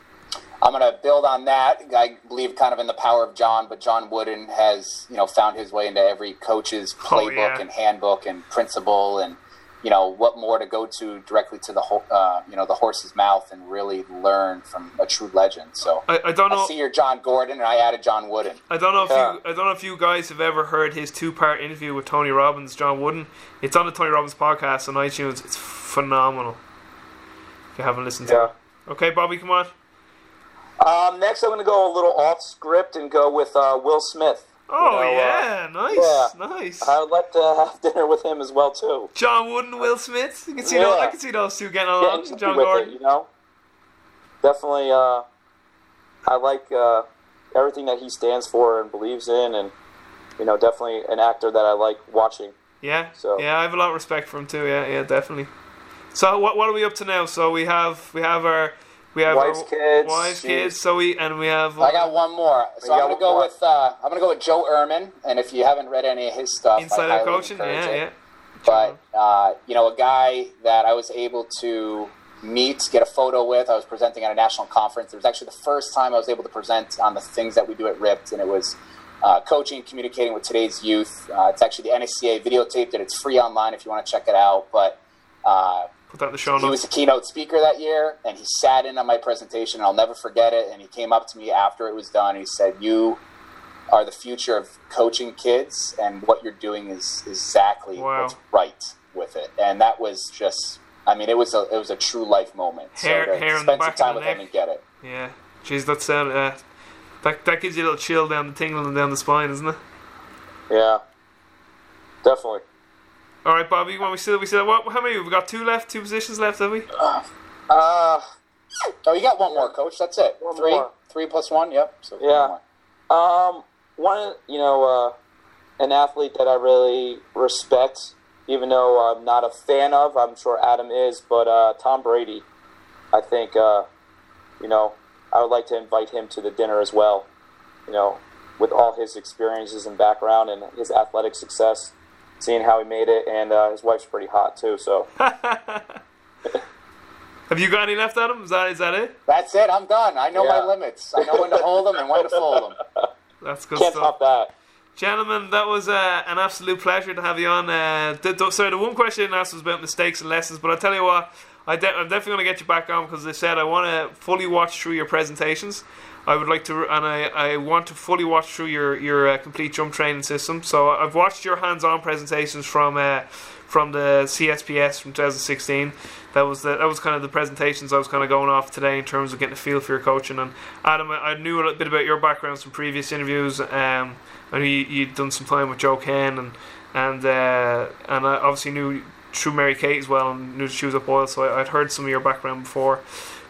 I'm going to build on that. I believe kind of in the power of John, but John Wooden has, you know, found his way into every coach's Oh, playbook yeah. and handbook and principle and, you know, what more to go to directly to the, ho- uh, you know, the horse's mouth and really learn from a true legend. So I, I don't know. I see your Jon Gordon and I added John Wooden. I don't know if Yeah. you I don't know if you guys have ever heard his two part interview with Tony Robbins, John Wooden. It's on the Tony Robbins podcast on iTunes. It's phenomenal. If you haven't listened to it. Okay, Bobby, come on. Um, next, I'm going to go a little off script and go with uh, Will Smith. Oh You know, uh, yeah, nice, yeah. nice. I would like to have dinner with him as well too. John Wooden, Will Smith. You can see Yeah. those, I can see those two getting along. Getting Jon Gordon. it, you know. Definitely, uh, I like uh, everything that he stands for and believes in, and you know, definitely an actor that I like watching. Yeah. So- yeah, I have a lot of respect for him too. Yeah, yeah, definitely. So what what are we up to now? So we have we have our we have Wife's kids, wives, kids. So we and we have. I got one more. So I'm got gonna one go more. with uh, I'm gonna go with Joe Ehrmann, and if you haven't read any of his stuff, I Insider highly coaching. encourage Yeah, it. yeah. But uh, you know, a guy that I was able to meet, get a photo with. I was presenting at a national conference. It was actually the first time I was able to present on the things that we do at RYPT, and it was uh, coaching, communicating with today's youth. Uh, it's actually the NSCA videotaped it. It's free online if you want to check it out. But uh, Put that in the show he was a keynote speaker that year, and he sat in on my presentation. And I'll never forget it. And he came up to me after it was done. And he said, "You are the future of coaching kids, and what you're doing is exactly Wow. what's right with it." And that was just. I mean, it was a it was a true life moment. Hair- so hair spend some time the with him neck. and get it. Yeah. Jeez, that's sound. Uh, that that gives you a little chill down the tingling down the spine, isn't it? Yeah, definitely. All right, Bobby. When we still we still what? How many? We've got two left. Two positions left, have we? Uh, oh, you got one more, coach. That's it. One Three, more. three plus one. Yep. So one Yeah. more. Um, one, you know, uh, an athlete that I really respect, even though I'm not a fan of. I'm sure Adam is, but uh, Tom Brady. I think, uh, you know, I would like to invite him to the dinner as well. You know, with all his experiences and background and his athletic success, seeing how he made it, and uh, his wife's pretty hot too. So Have you got any left, Adam? Is that is that it? That's it. I'm done. I know my limits. I know when to hold them and when to fold them. That's good can't stuff. top that. Gentlemen, that was uh, an absolute pleasure to have you on. Uh, the, the, sorry, the one question I didn't ask was about mistakes and lessons, but I'll tell you what, I de- I'm definitely going to get you back on because as I said, I want to fully watch through your presentations. I would like to, and I, I want to fully watch through your your uh, complete jump training system. So I've watched your hands-on presentations from uh, from the CSPS from 2016. That was the, that was kind of the presentations I was kind of going off today in terms of getting a feel for your coaching. And Adam, I, I knew a little bit about your background from previous interviews. Um, I knew you, you'd done some time with Joe Kenn and and uh, and I obviously knew through Mary Kate as well and knew she was a oil, so I, I'd heard some of your background before.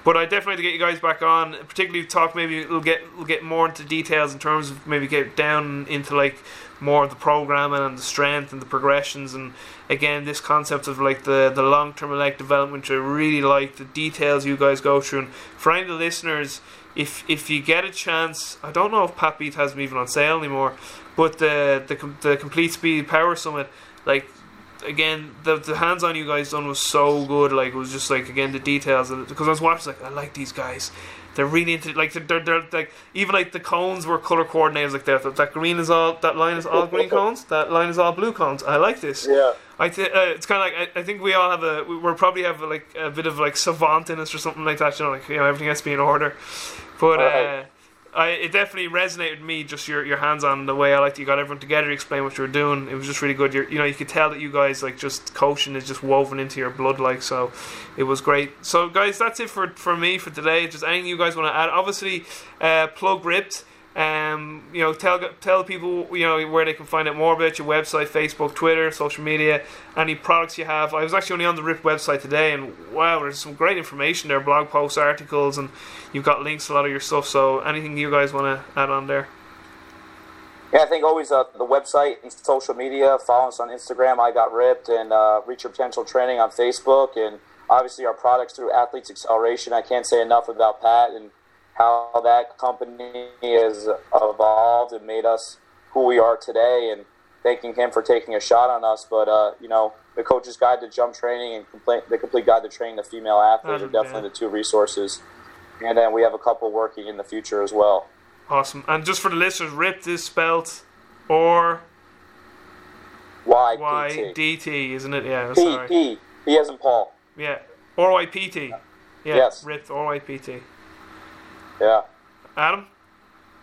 But I definitely to get you guys back on, particularly talk maybe we'll get we'll get more into details in terms of maybe get down into like more of the programming and the strength and the progressions. And again this concept of like the the long term leg development which I really like the details you guys go through. And for any of the listeners if if you get a chance I don't know if Pat Beith has them even on sale anymore but the the, the complete speed power summit like again the the hands on you guys done was so good like it was just like again the details because I was watching like I like these guys they're really into like they're, they're, like even like the cones were color coordinated like that that green is all that line is all green cones that line is all blue cones I like this Yeah. I th- uh, it's kind of like I, I think we all have a we we're probably have like a bit of like savant in us or something like that you know like you know everything has to be in order but uh, Right. I, it definitely resonated with me just your your hands on the way I liked you got everyone together explain what you were doing. It was just really good. You're, you know you could tell that you guys like just coaching is just woven into your blood like so it was great. So guys that's it for for me for today. Just anything you guys want to add obviously uh, plug RYPT um, you know, tell tell people you know where they can find out more about your website, Facebook, Twitter, social media, any products you have. I was actually only on the RYPT website today, and wow, there's some great information there, blog posts, articles, and you've got links to a lot of your stuff. So anything you guys want to add on there? Yeah, I think always uh, the website and social media. Follow us on Instagram. I got ripped and uh, Reach Your Potential Training on Facebook, and obviously our products through Athletes Acceleration. I can't say enough about Pat and how that company has evolved and made us who we are today. And thanking him for taking a shot on us. But uh, you know, the Coach's Guide to Jump Training and complete, the Complete Guide to Training the Female Athlete are definitely the two resources. And then we have a couple working in the future as well. Awesome. And just for the listeners, RYPT is spelt or Y Y D T, isn't it? Yeah. P Sorry. P P as in Paul. Yeah. Or Y P T. Yeah. Yes. RIP or Y P T. Yeah. Adam,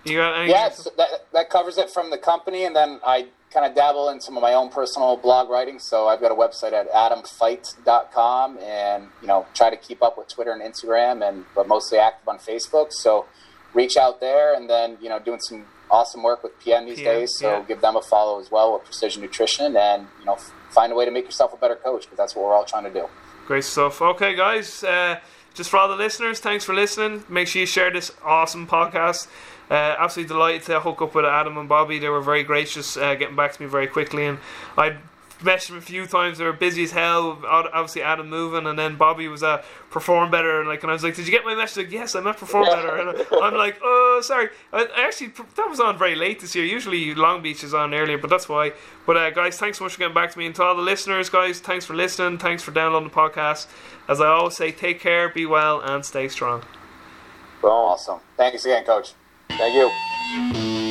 you got any? Yes, that, that covers it from the company, and then I kind of dabble in some of my own personal blog writing. So I've got a website at adamfeit.com, and you know try to keep up with Twitter and Instagram, and but mostly active on Facebook. So reach out there, and then you know doing some awesome work with PN these PN, days. So yeah. give them a follow as well with Precision Nutrition, and you know f- find a way to make yourself a better coach because that's what we're all trying to do. Great stuff. Okay, guys. Uh, just for all the listeners, thanks for listening. Make sure you share this awesome podcast. Uh, absolutely delighted to hook up with Adam and Bobby. They were very gracious, uh, getting back to me very quickly, and I messaged him a few times. They were busy as hell. Obviously, Adam moving, and then Bobby was uh, perform better. And like, and I was like, "Did you get my message?" Like, yes, I'm at perform better. And I'm like, "Oh, sorry." I, actually that was on very late this year. Usually, Long Beach is on earlier, but that's why. But uh, guys, thanks so much for getting back to me, and to all the listeners, guys, thanks for listening. Thanks for downloading the podcast. As I always say, take care, be well, and stay strong. Well awesome. Thanks again, Coach. Thank you.